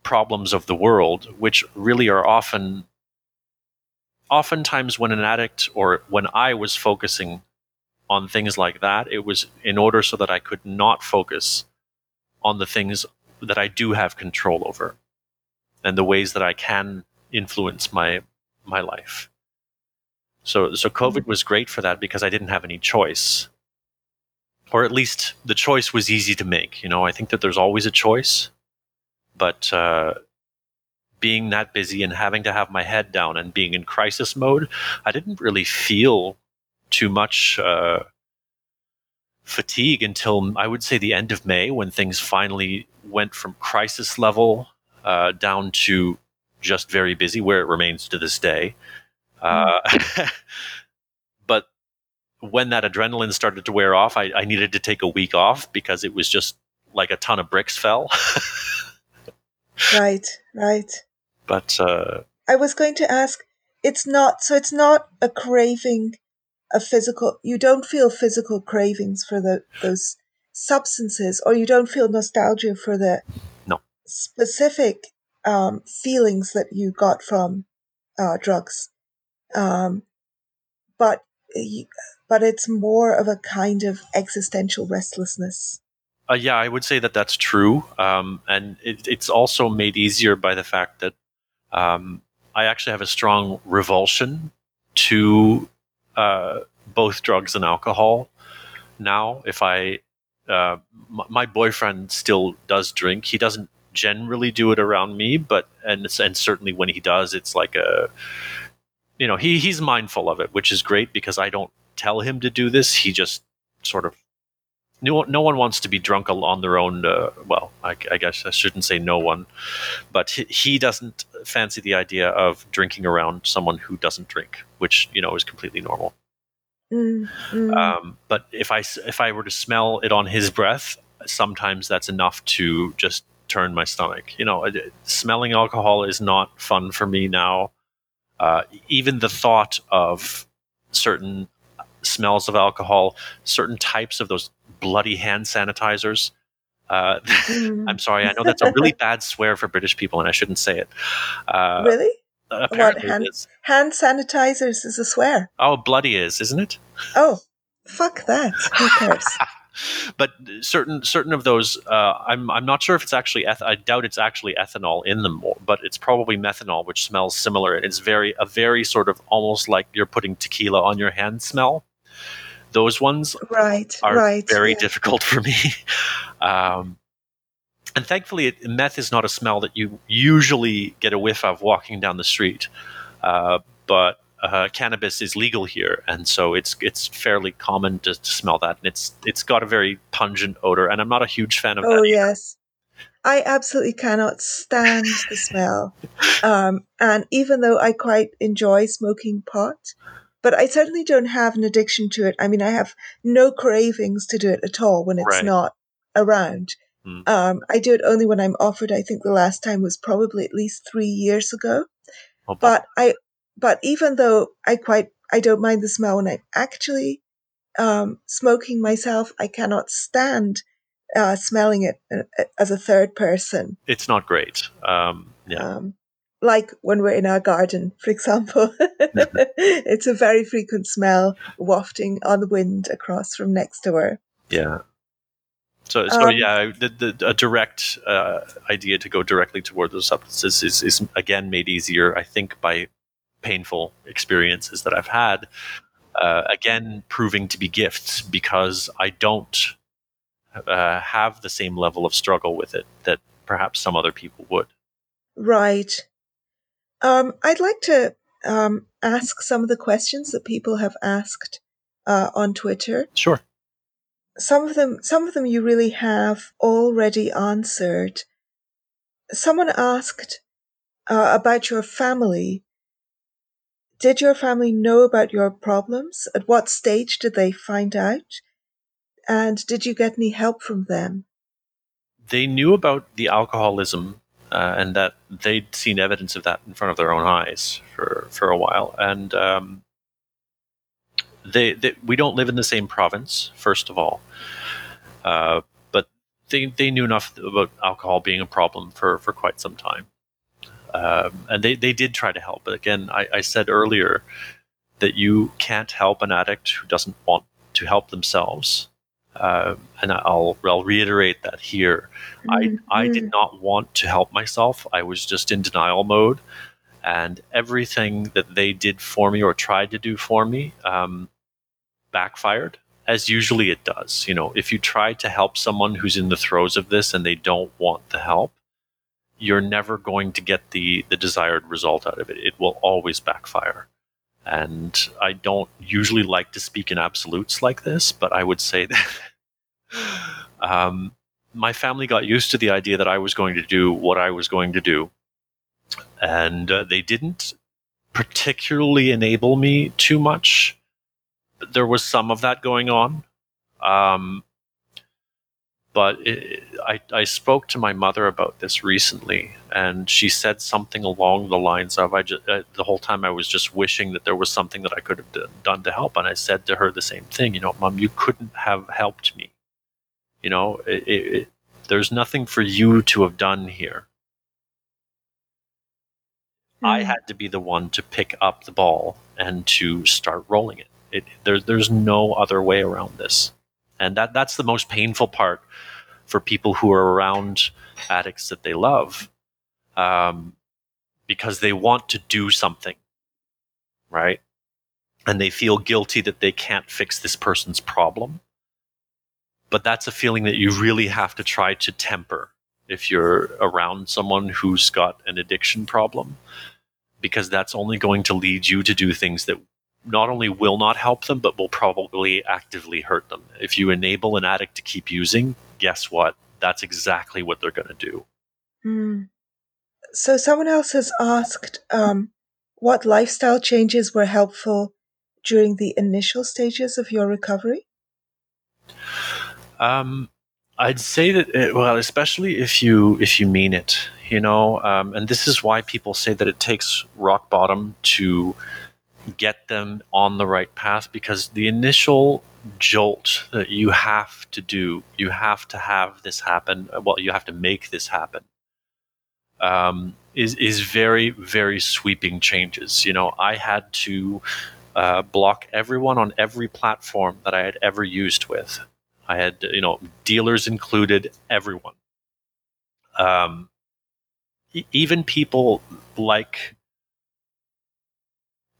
problems of the world, which really are often oftentimes when an addict or when I was focusing on things like that. It was in order so that I could not focus on the things that I do have control over and the ways that I can influence my my life. So so COVID was great for that because I didn't have any choice. Or at least the choice was easy to make. You know, I think that there's always a choice, but uh, being that busy and having to have my head down and being in crisis mode, I didn't really feel too much uh, fatigue until I would say the end of May when things finally went from crisis level uh, down to just very busy, where it remains to this day. Uh, mm. but when that adrenaline started to wear off, I, I, needed to take a week off because it was just like a ton of bricks fell. right, right. But uh, I was going to ask. It's not so. It's not a craving a physical you don't feel physical cravings for the those substances or you don't feel nostalgia for the no. specific um, feelings that you got from uh, drugs um, but but it's more of a kind of existential restlessness uh, yeah i would say that that's true um, and it, it's also made easier by the fact that um, i actually have a strong revulsion to uh, both drugs and alcohol now. If I, uh, m- my boyfriend still does drink. He doesn't generally do it around me, but and and certainly when he does, it's like a, you know, he he's mindful of it, which is great because I don't tell him to do this. He just sort of no, no one wants to be drunk on their own. Uh, well, I, I, guess I shouldn't say no one, but he, he, doesn't fancy the idea of drinking around someone who doesn't drink, which you know is completely normal. Mm, mm. Um, but if I if I were to smell it on his breath, sometimes that's enough to just turn my stomach. You know, smelling alcohol is not fun for me now. Uh, even the thought of certain smells of alcohol, certain types of those bloody hand sanitizers. Uh, mm. I'm sorry, I know that's a really bad swear for British people, and I shouldn't say it. Uh, really? Apparently hand, hand sanitizers is a swear. Oh, bloody is, isn't it? Oh, fuck that. Who cares? but certain certain of those, uh, I'm I'm not sure if it's actually eth- I doubt it's actually ethanol in them, but it's probably methanol, which smells similar. It's very a very sort of almost like you're putting tequila on your hand smell those ones right, are right, very yeah. difficult for me. Um, and thankfully, it, meth is not a smell that you usually get a whiff of walking down the street. Uh, but uh, cannabis is legal here, and so it's it's fairly common to, to, smell that, and it's it's got a very pungent odor. And I'm not a huge fan of oh, that. Oh yes, I absolutely cannot stand the smell. Um, and even though I quite enjoy smoking pot, but I certainly don't have an addiction to it. I mean, I have no cravings to do it at all when it's right. not around. Mm. Um, I do it only when I'm offered. I think the last time was probably at least three years ago. Oh, but I, but even though I quite, I don't mind the smell when I'm actually um, smoking myself, I cannot stand uh, smelling it uh, as a third person. It's not great. Um, yeah. Um, like when we're in our garden, for example, it's a very frequent smell wafting on the wind across from next door. Yeah. So, so um, yeah, the, the, a direct uh, idea to go directly toward those substances is, is again made easier, I think, by painful experiences that I've had. Uh, again, proving to be gifts because I don't uh, have the same level of struggle with it that perhaps some other people would. Right. Um, I'd like to um, ask some of the questions that people have asked uh, on Twitter. Sure. Some of them, some of them, you really have already answered. Someone asked uh, about your family. Did your family know about your problems? At what stage did they find out? And did you get any help from them? They knew about the alcoholism uh, and that they'd seen evidence of that in front of their own eyes for, for a while. And um, they, they, we don't live in the same province, first of all, uh, but they, they knew enough about alcohol being a problem for, for quite some time. Um, and they, they did try to help. But again, I, I said earlier that you can't help an addict who doesn't want to help themselves. Uh, and I'll, I'll reiterate that here. Mm-hmm. I, I did not want to help myself. I was just in denial mode. And everything that they did for me or tried to do for me um, backfired, as usually it does. You know, if you try to help someone who's in the throes of this and they don't want the help, you're never going to get the, the desired result out of it. It will always backfire. And I don't usually like to speak in absolutes like this, but I would say that um, my family got used to the idea that I was going to do what I was going to do. And uh, they didn't particularly enable me too much. There was some of that going on. Um, but it, I, I spoke to my mother about this recently, and she said something along the lines of, "I just uh, the whole time I was just wishing that there was something that I could have d- done to help." And I said to her the same thing, you know, Mom, you couldn't have helped me. You know, it, it, there's nothing for you to have done here. Mm. I hmm. had to be the one to pick up the ball and to start rolling it. it there, there's no other way around this and that that's the most painful part for people who are around addicts that they love um, because they want to do something right? And they feel guilty that they can't fix this person's problem. But that's a feeling that you really have to try to temper if you're around someone who's got an addiction problem because that's only going to lead you to do things that not only will not help them, but will probably actively hurt them. If you enable an addict to keep using, guess what? That's exactly what they're going to do. Mm. So, someone else has asked um, what lifestyle changes were helpful during the initial stages of your recovery? Um, I'd say that, it, well, especially if you if you mean it, you know, um, and this is why people say that it takes rock bottom to get them on the right path because the initial jolt that you have to do, you have to have this happen. Well, you have to make this happen. Um, is is very very sweeping changes. You know, I had to uh, block everyone on every platform that I had ever used with. I had you know dealers included, everyone. Um, e- even people like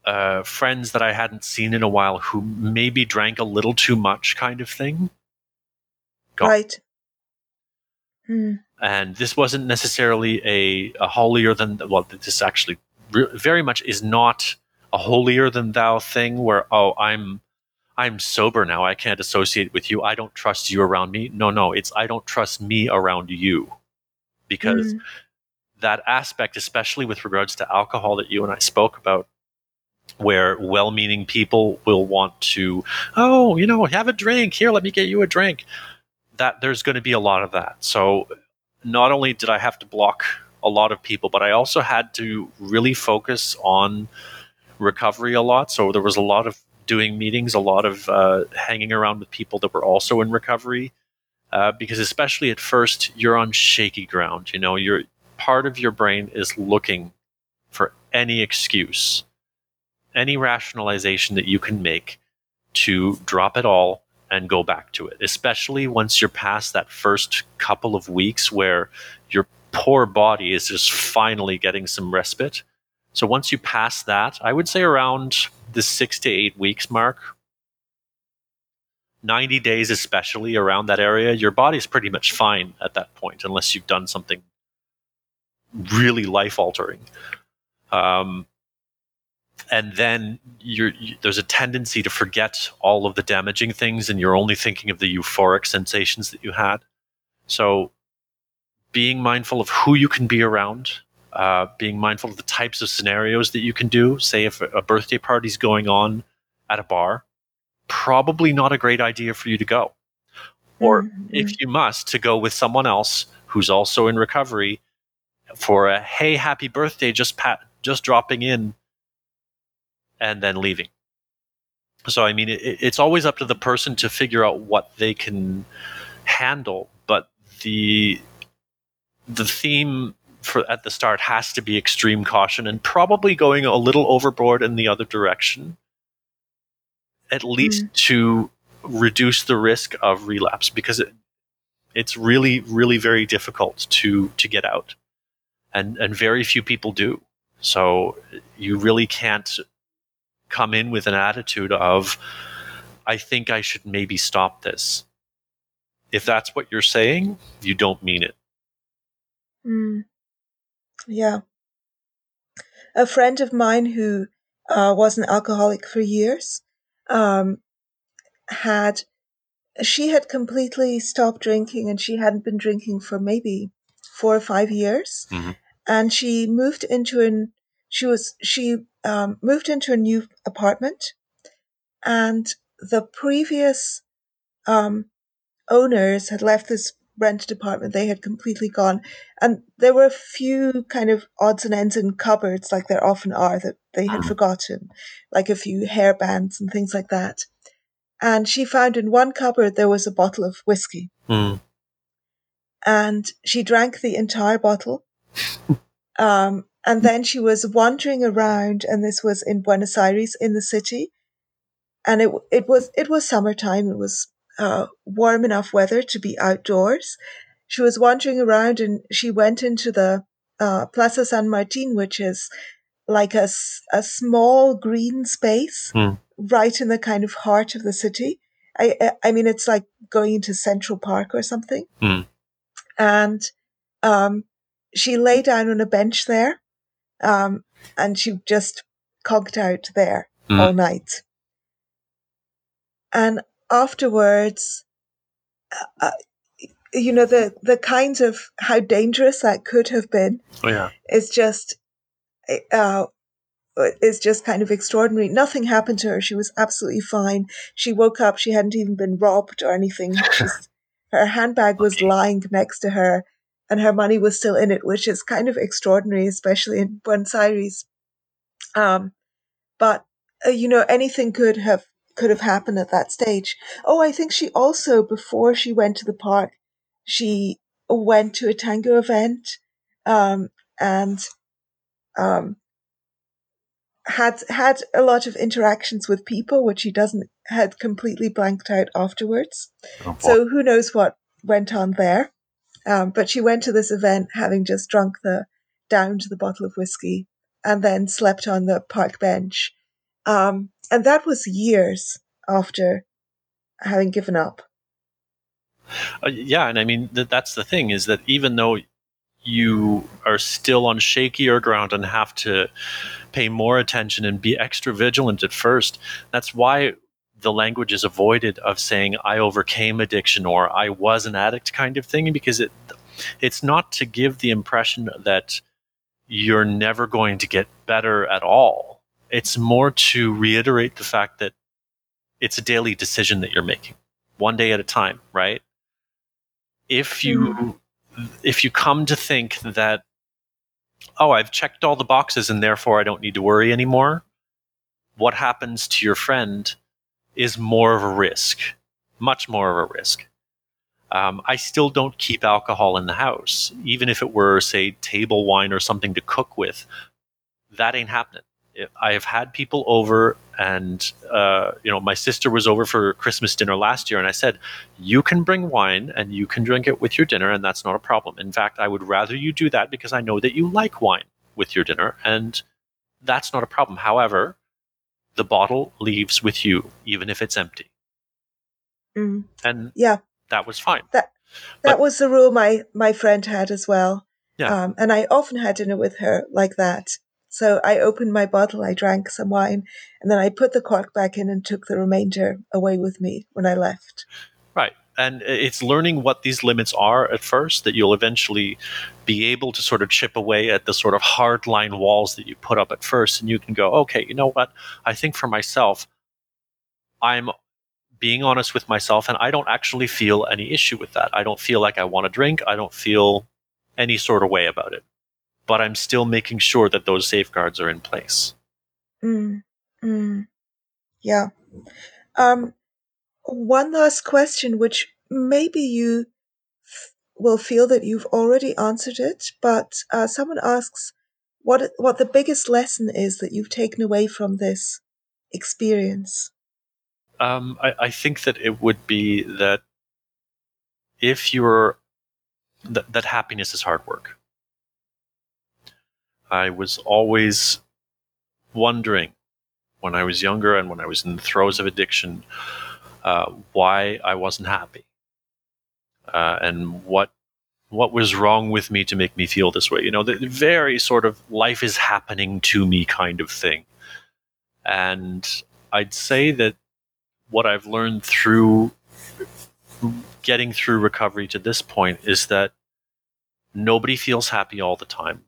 uh, friends that I hadn't seen in a while who maybe drank a little too much, kind of thing. Gone. Right. Hmm. And this wasn't necessarily a, a holier than well. This actually re- very much is not a holier than thou thing where oh I'm I'm sober now. I can't associate with you. I don't trust you around me. No, no, it's I don't trust me around you because. Mm. That aspect, especially with regards to alcohol that you and I spoke about, where well-meaning people will want to, oh, you know, have a drink here. Let me get you a drink. That there's going to be a lot of that. So not only did I have to block a lot of people, but I also had to really focus on recovery a lot. So there was a lot of doing meetings, a lot of uh, hanging around with people that were also in recovery, uh, because especially at first you're on shaky ground. You know, you're part of your brain is looking for any excuse, any rationalization that you can make to drop it all and go back to it, especially once you're past that first couple of weeks where your poor body is just finally getting some respite. So once you pass that, I would say around the six to eight weeks mark, 90 days especially around that area, your body's pretty much fine at that point, unless you've done something really life altering. Um, and then you, there's a tendency to forget all of the damaging things and you're only thinking of the euphoric sensations that you had. So being mindful of who you can be around, uh, being mindful of the types of scenarios that you can do. Say, if a birthday party is going on at a bar, probably not a great idea for you to go. Or mm-hmm. if you must, to go with someone else who's also in recovery for a hey, happy birthday, just pat, just dropping in and then leaving. So, I mean, it, it's always up to the person to figure out what they can handle, but the the theme for at the start has to be extreme caution and probably going a little overboard in the other direction at least mm. to reduce the risk of relapse because it, it's really really very difficult to to get out and and very few people do so you really can't come in with an attitude of i think i should maybe stop this if that's what you're saying you don't mean it Mm. Yeah. A friend of mine who uh, was an alcoholic for years um, had she had completely stopped drinking and she hadn't been drinking for maybe four or five years mm-hmm. and she moved into an she was she um, moved into a new apartment and the previous um, owners had left this rented apartment, they had completely gone. And there were a few kind of odds and ends in cupboards, like there often are, that they had mm. forgotten, like a few hair bands and things like that. And she found in one cupboard there was a bottle of whiskey. Mm. And she drank the entire bottle. um, and then she was wandering around, and this was in Buenos Aires in the city. And it it was it was summertime. It was uh, warm enough weather to be outdoors. She was wandering around and she went into the uh, Plaza San Martin, which is like a, a small green space hmm. right in the kind of heart of the city. I, I mean, it's like going into Central Park or something. Hmm. And um, she lay down on a bench there um, and she just conked out there hmm. all night. And afterwards, uh, uh, you know, the, the kinds of how dangerous that could have been oh, yeah. is just, uh, is just kind of extraordinary. Nothing happened to her. She was absolutely fine. She woke up. She hadn't even been robbed or anything. her handbag was lying next to her and her money was still in it, which is kind of extraordinary, especially in Buenos Aires. Um, but, uh, you know, anything could have could have happened at that stage. Oh, I think she also, before she went to the park, she went to a tango event um, and um, had had a lot of interactions with people, which she doesn't had completely blanked out afterwards. Oh, so who knows what went on there? Um, but she went to this event having just drunk the down to the bottle of whiskey and then slept on the park bench. Um, and that was years after having given up. Uh, yeah, and I mean th- that's the thing is that even though you are still on shakier ground and have to pay more attention and be extra vigilant at first, that's why the language is avoided of saying I overcame addiction or I was an addict kind of thing because it it's not to give the impression that you're never going to get better at all it's more to reiterate the fact that it's a daily decision that you're making, one day at a time, right? If you mm-hmm. if you come to think that oh, I've checked all the boxes and therefore I don't need to worry anymore, what happens to your friend is more of a risk, much more of a risk. Um, I still don't keep alcohol in the house, even if it were, say, table wine or something to cook with. That ain't happening. I have had people over, and uh, you know, my sister was over for Christmas dinner last year, and I said, "You can bring wine and you can drink it with your dinner, and that's not a problem. In fact, I would rather you do that because I know that you like wine with your dinner, and that's not a problem. However, the bottle leaves with you, even if it's empty. Mm. And yeah, that was fine. That that but, was the rule my my friend had as well. Yeah. Um, and I often had dinner with her like that. So I opened my bottle, I drank some wine, and then I put the cork back in and took the remainder away with me when I left. Right. And it's learning what these limits are at first that you'll eventually be able to sort of chip away at the sort of hard line walls that you put up at first. And you can go, okay, you know what? I think for myself, I'm being honest with myself and I don't actually feel any issue with that. I don't feel like I want to drink. I don't feel any sort of way about it. But I'm still making sure that those safeguards are in place. Mm, mm, yeah. Um, one last question, which maybe you will feel that you've already answered it, but uh, someone asks what what the biggest lesson is that you've taken away from this experience. Um, I, I think that it would be that if you're that, that happiness is hard work. I was always wondering when I was younger and when I was in the throes of addiction uh, why I wasn't happy uh, and what what was wrong with me to make me feel this way. You know, the very sort of life is happening to me kind of thing. And I'd say that what I've learned through getting through recovery to this point is that nobody feels happy all the time.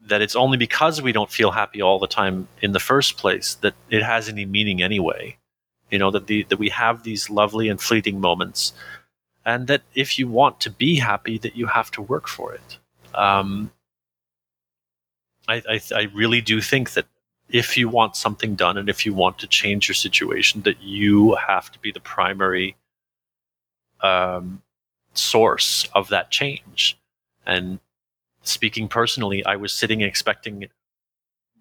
That it's only because we don't feel happy all the time in the first place that it has any meaning anyway. You know, that the that we have these lovely and fleeting moments and that if you want to be happy, that you have to work for it. Um, I, I, I really do think that if you want something done and if you want to change your situation, that you have to be the primary um, source of that change. And speaking personally, I was sitting expecting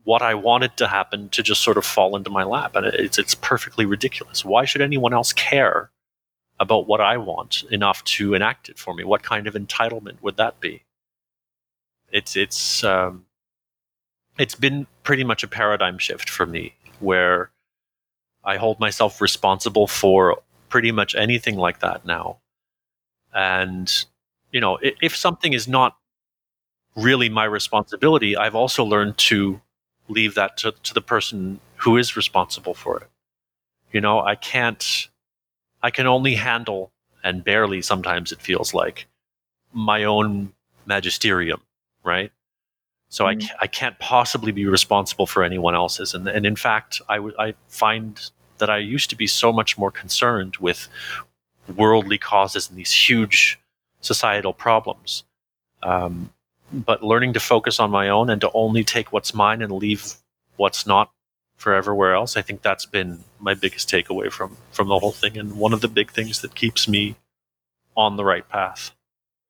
what I wanted to happen to just sort of fall into my lap, and it's it's perfectly ridiculous. Why should anyone else care about what I want enough to enact it for me. What kind of entitlement would that be? It's it's um, it's been pretty much a paradigm shift for me where I hold myself responsible for pretty much anything like that now. And you know, if, if something is not really my responsibility, I've also learned to leave that to, to the person who is responsible for it. You know, I can't I can only handle, and barely sometimes it feels like, my own magisterium, right? So mm. I, mm-hmm. I can't possibly be responsible for anyone else's. And, and in fact, I, w- I find that I used to be so much more concerned with worldly causes and these huge societal problems. Um, but learning to focus on my own and to only take what's mine and leave what's not for everywhere else. I think that's been my biggest takeaway from from the whole thing, and one of the big things that keeps me on the right path.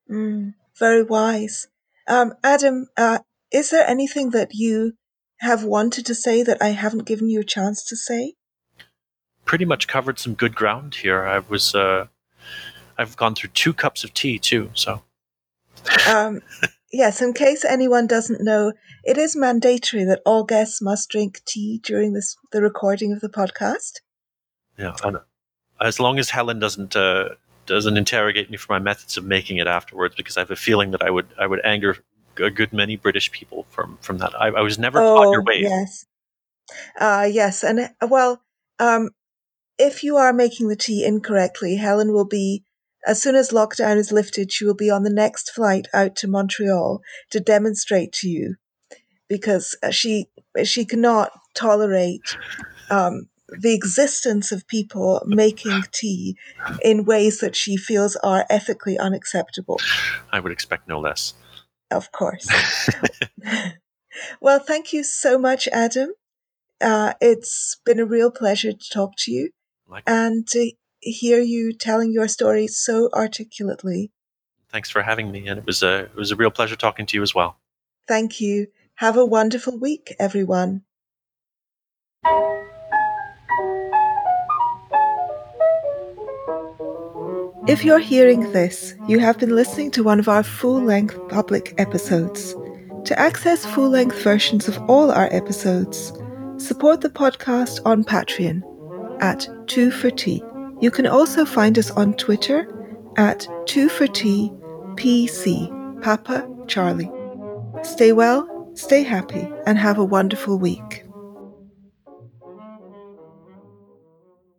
Mm, very wise, um, Adam. Uh, is there anything that you have wanted to say that I haven't given you a chance to say? Pretty much covered some good ground here. I was, uh, I've gone through two cups of tea too, so. um, Yes, in case anyone doesn't know, it is mandatory that all guests must drink tea during this the recording of the podcast. Yeah, and as long as Helen doesn't uh, doesn't interrogate me for my methods of making it afterwards, because I have a feeling that I would I would anger a good many British people from from that. I, I was never oh, taught your way. Yes, uh, yes, and uh, well, um, if you are making the tea incorrectly, Helen will be as soon as lockdown is lifted, she will be on the next flight out to Montreal to demonstrate to you because she she cannot tolerate um, the existence of people making tea in ways that she feels are ethically unacceptable. I would expect no less. Of course. well, thank you so much, Adam. Uh, it's been a real pleasure to talk to you. Likewise. And uh, hear you telling your story so articulately. Thanks for having me, and it was a it was a real pleasure talking to you as well. Thank you. Have a wonderful week, everyone. If you're hearing this, you have been listening to one of our full length public episodes. To access full length versions of all our episodes, support the podcast on Patreon at 2 for Tea. You can also find us on Twitter at 2 for Tea PC, Papa Charlie. Stay well, stay happy, and have a wonderful week.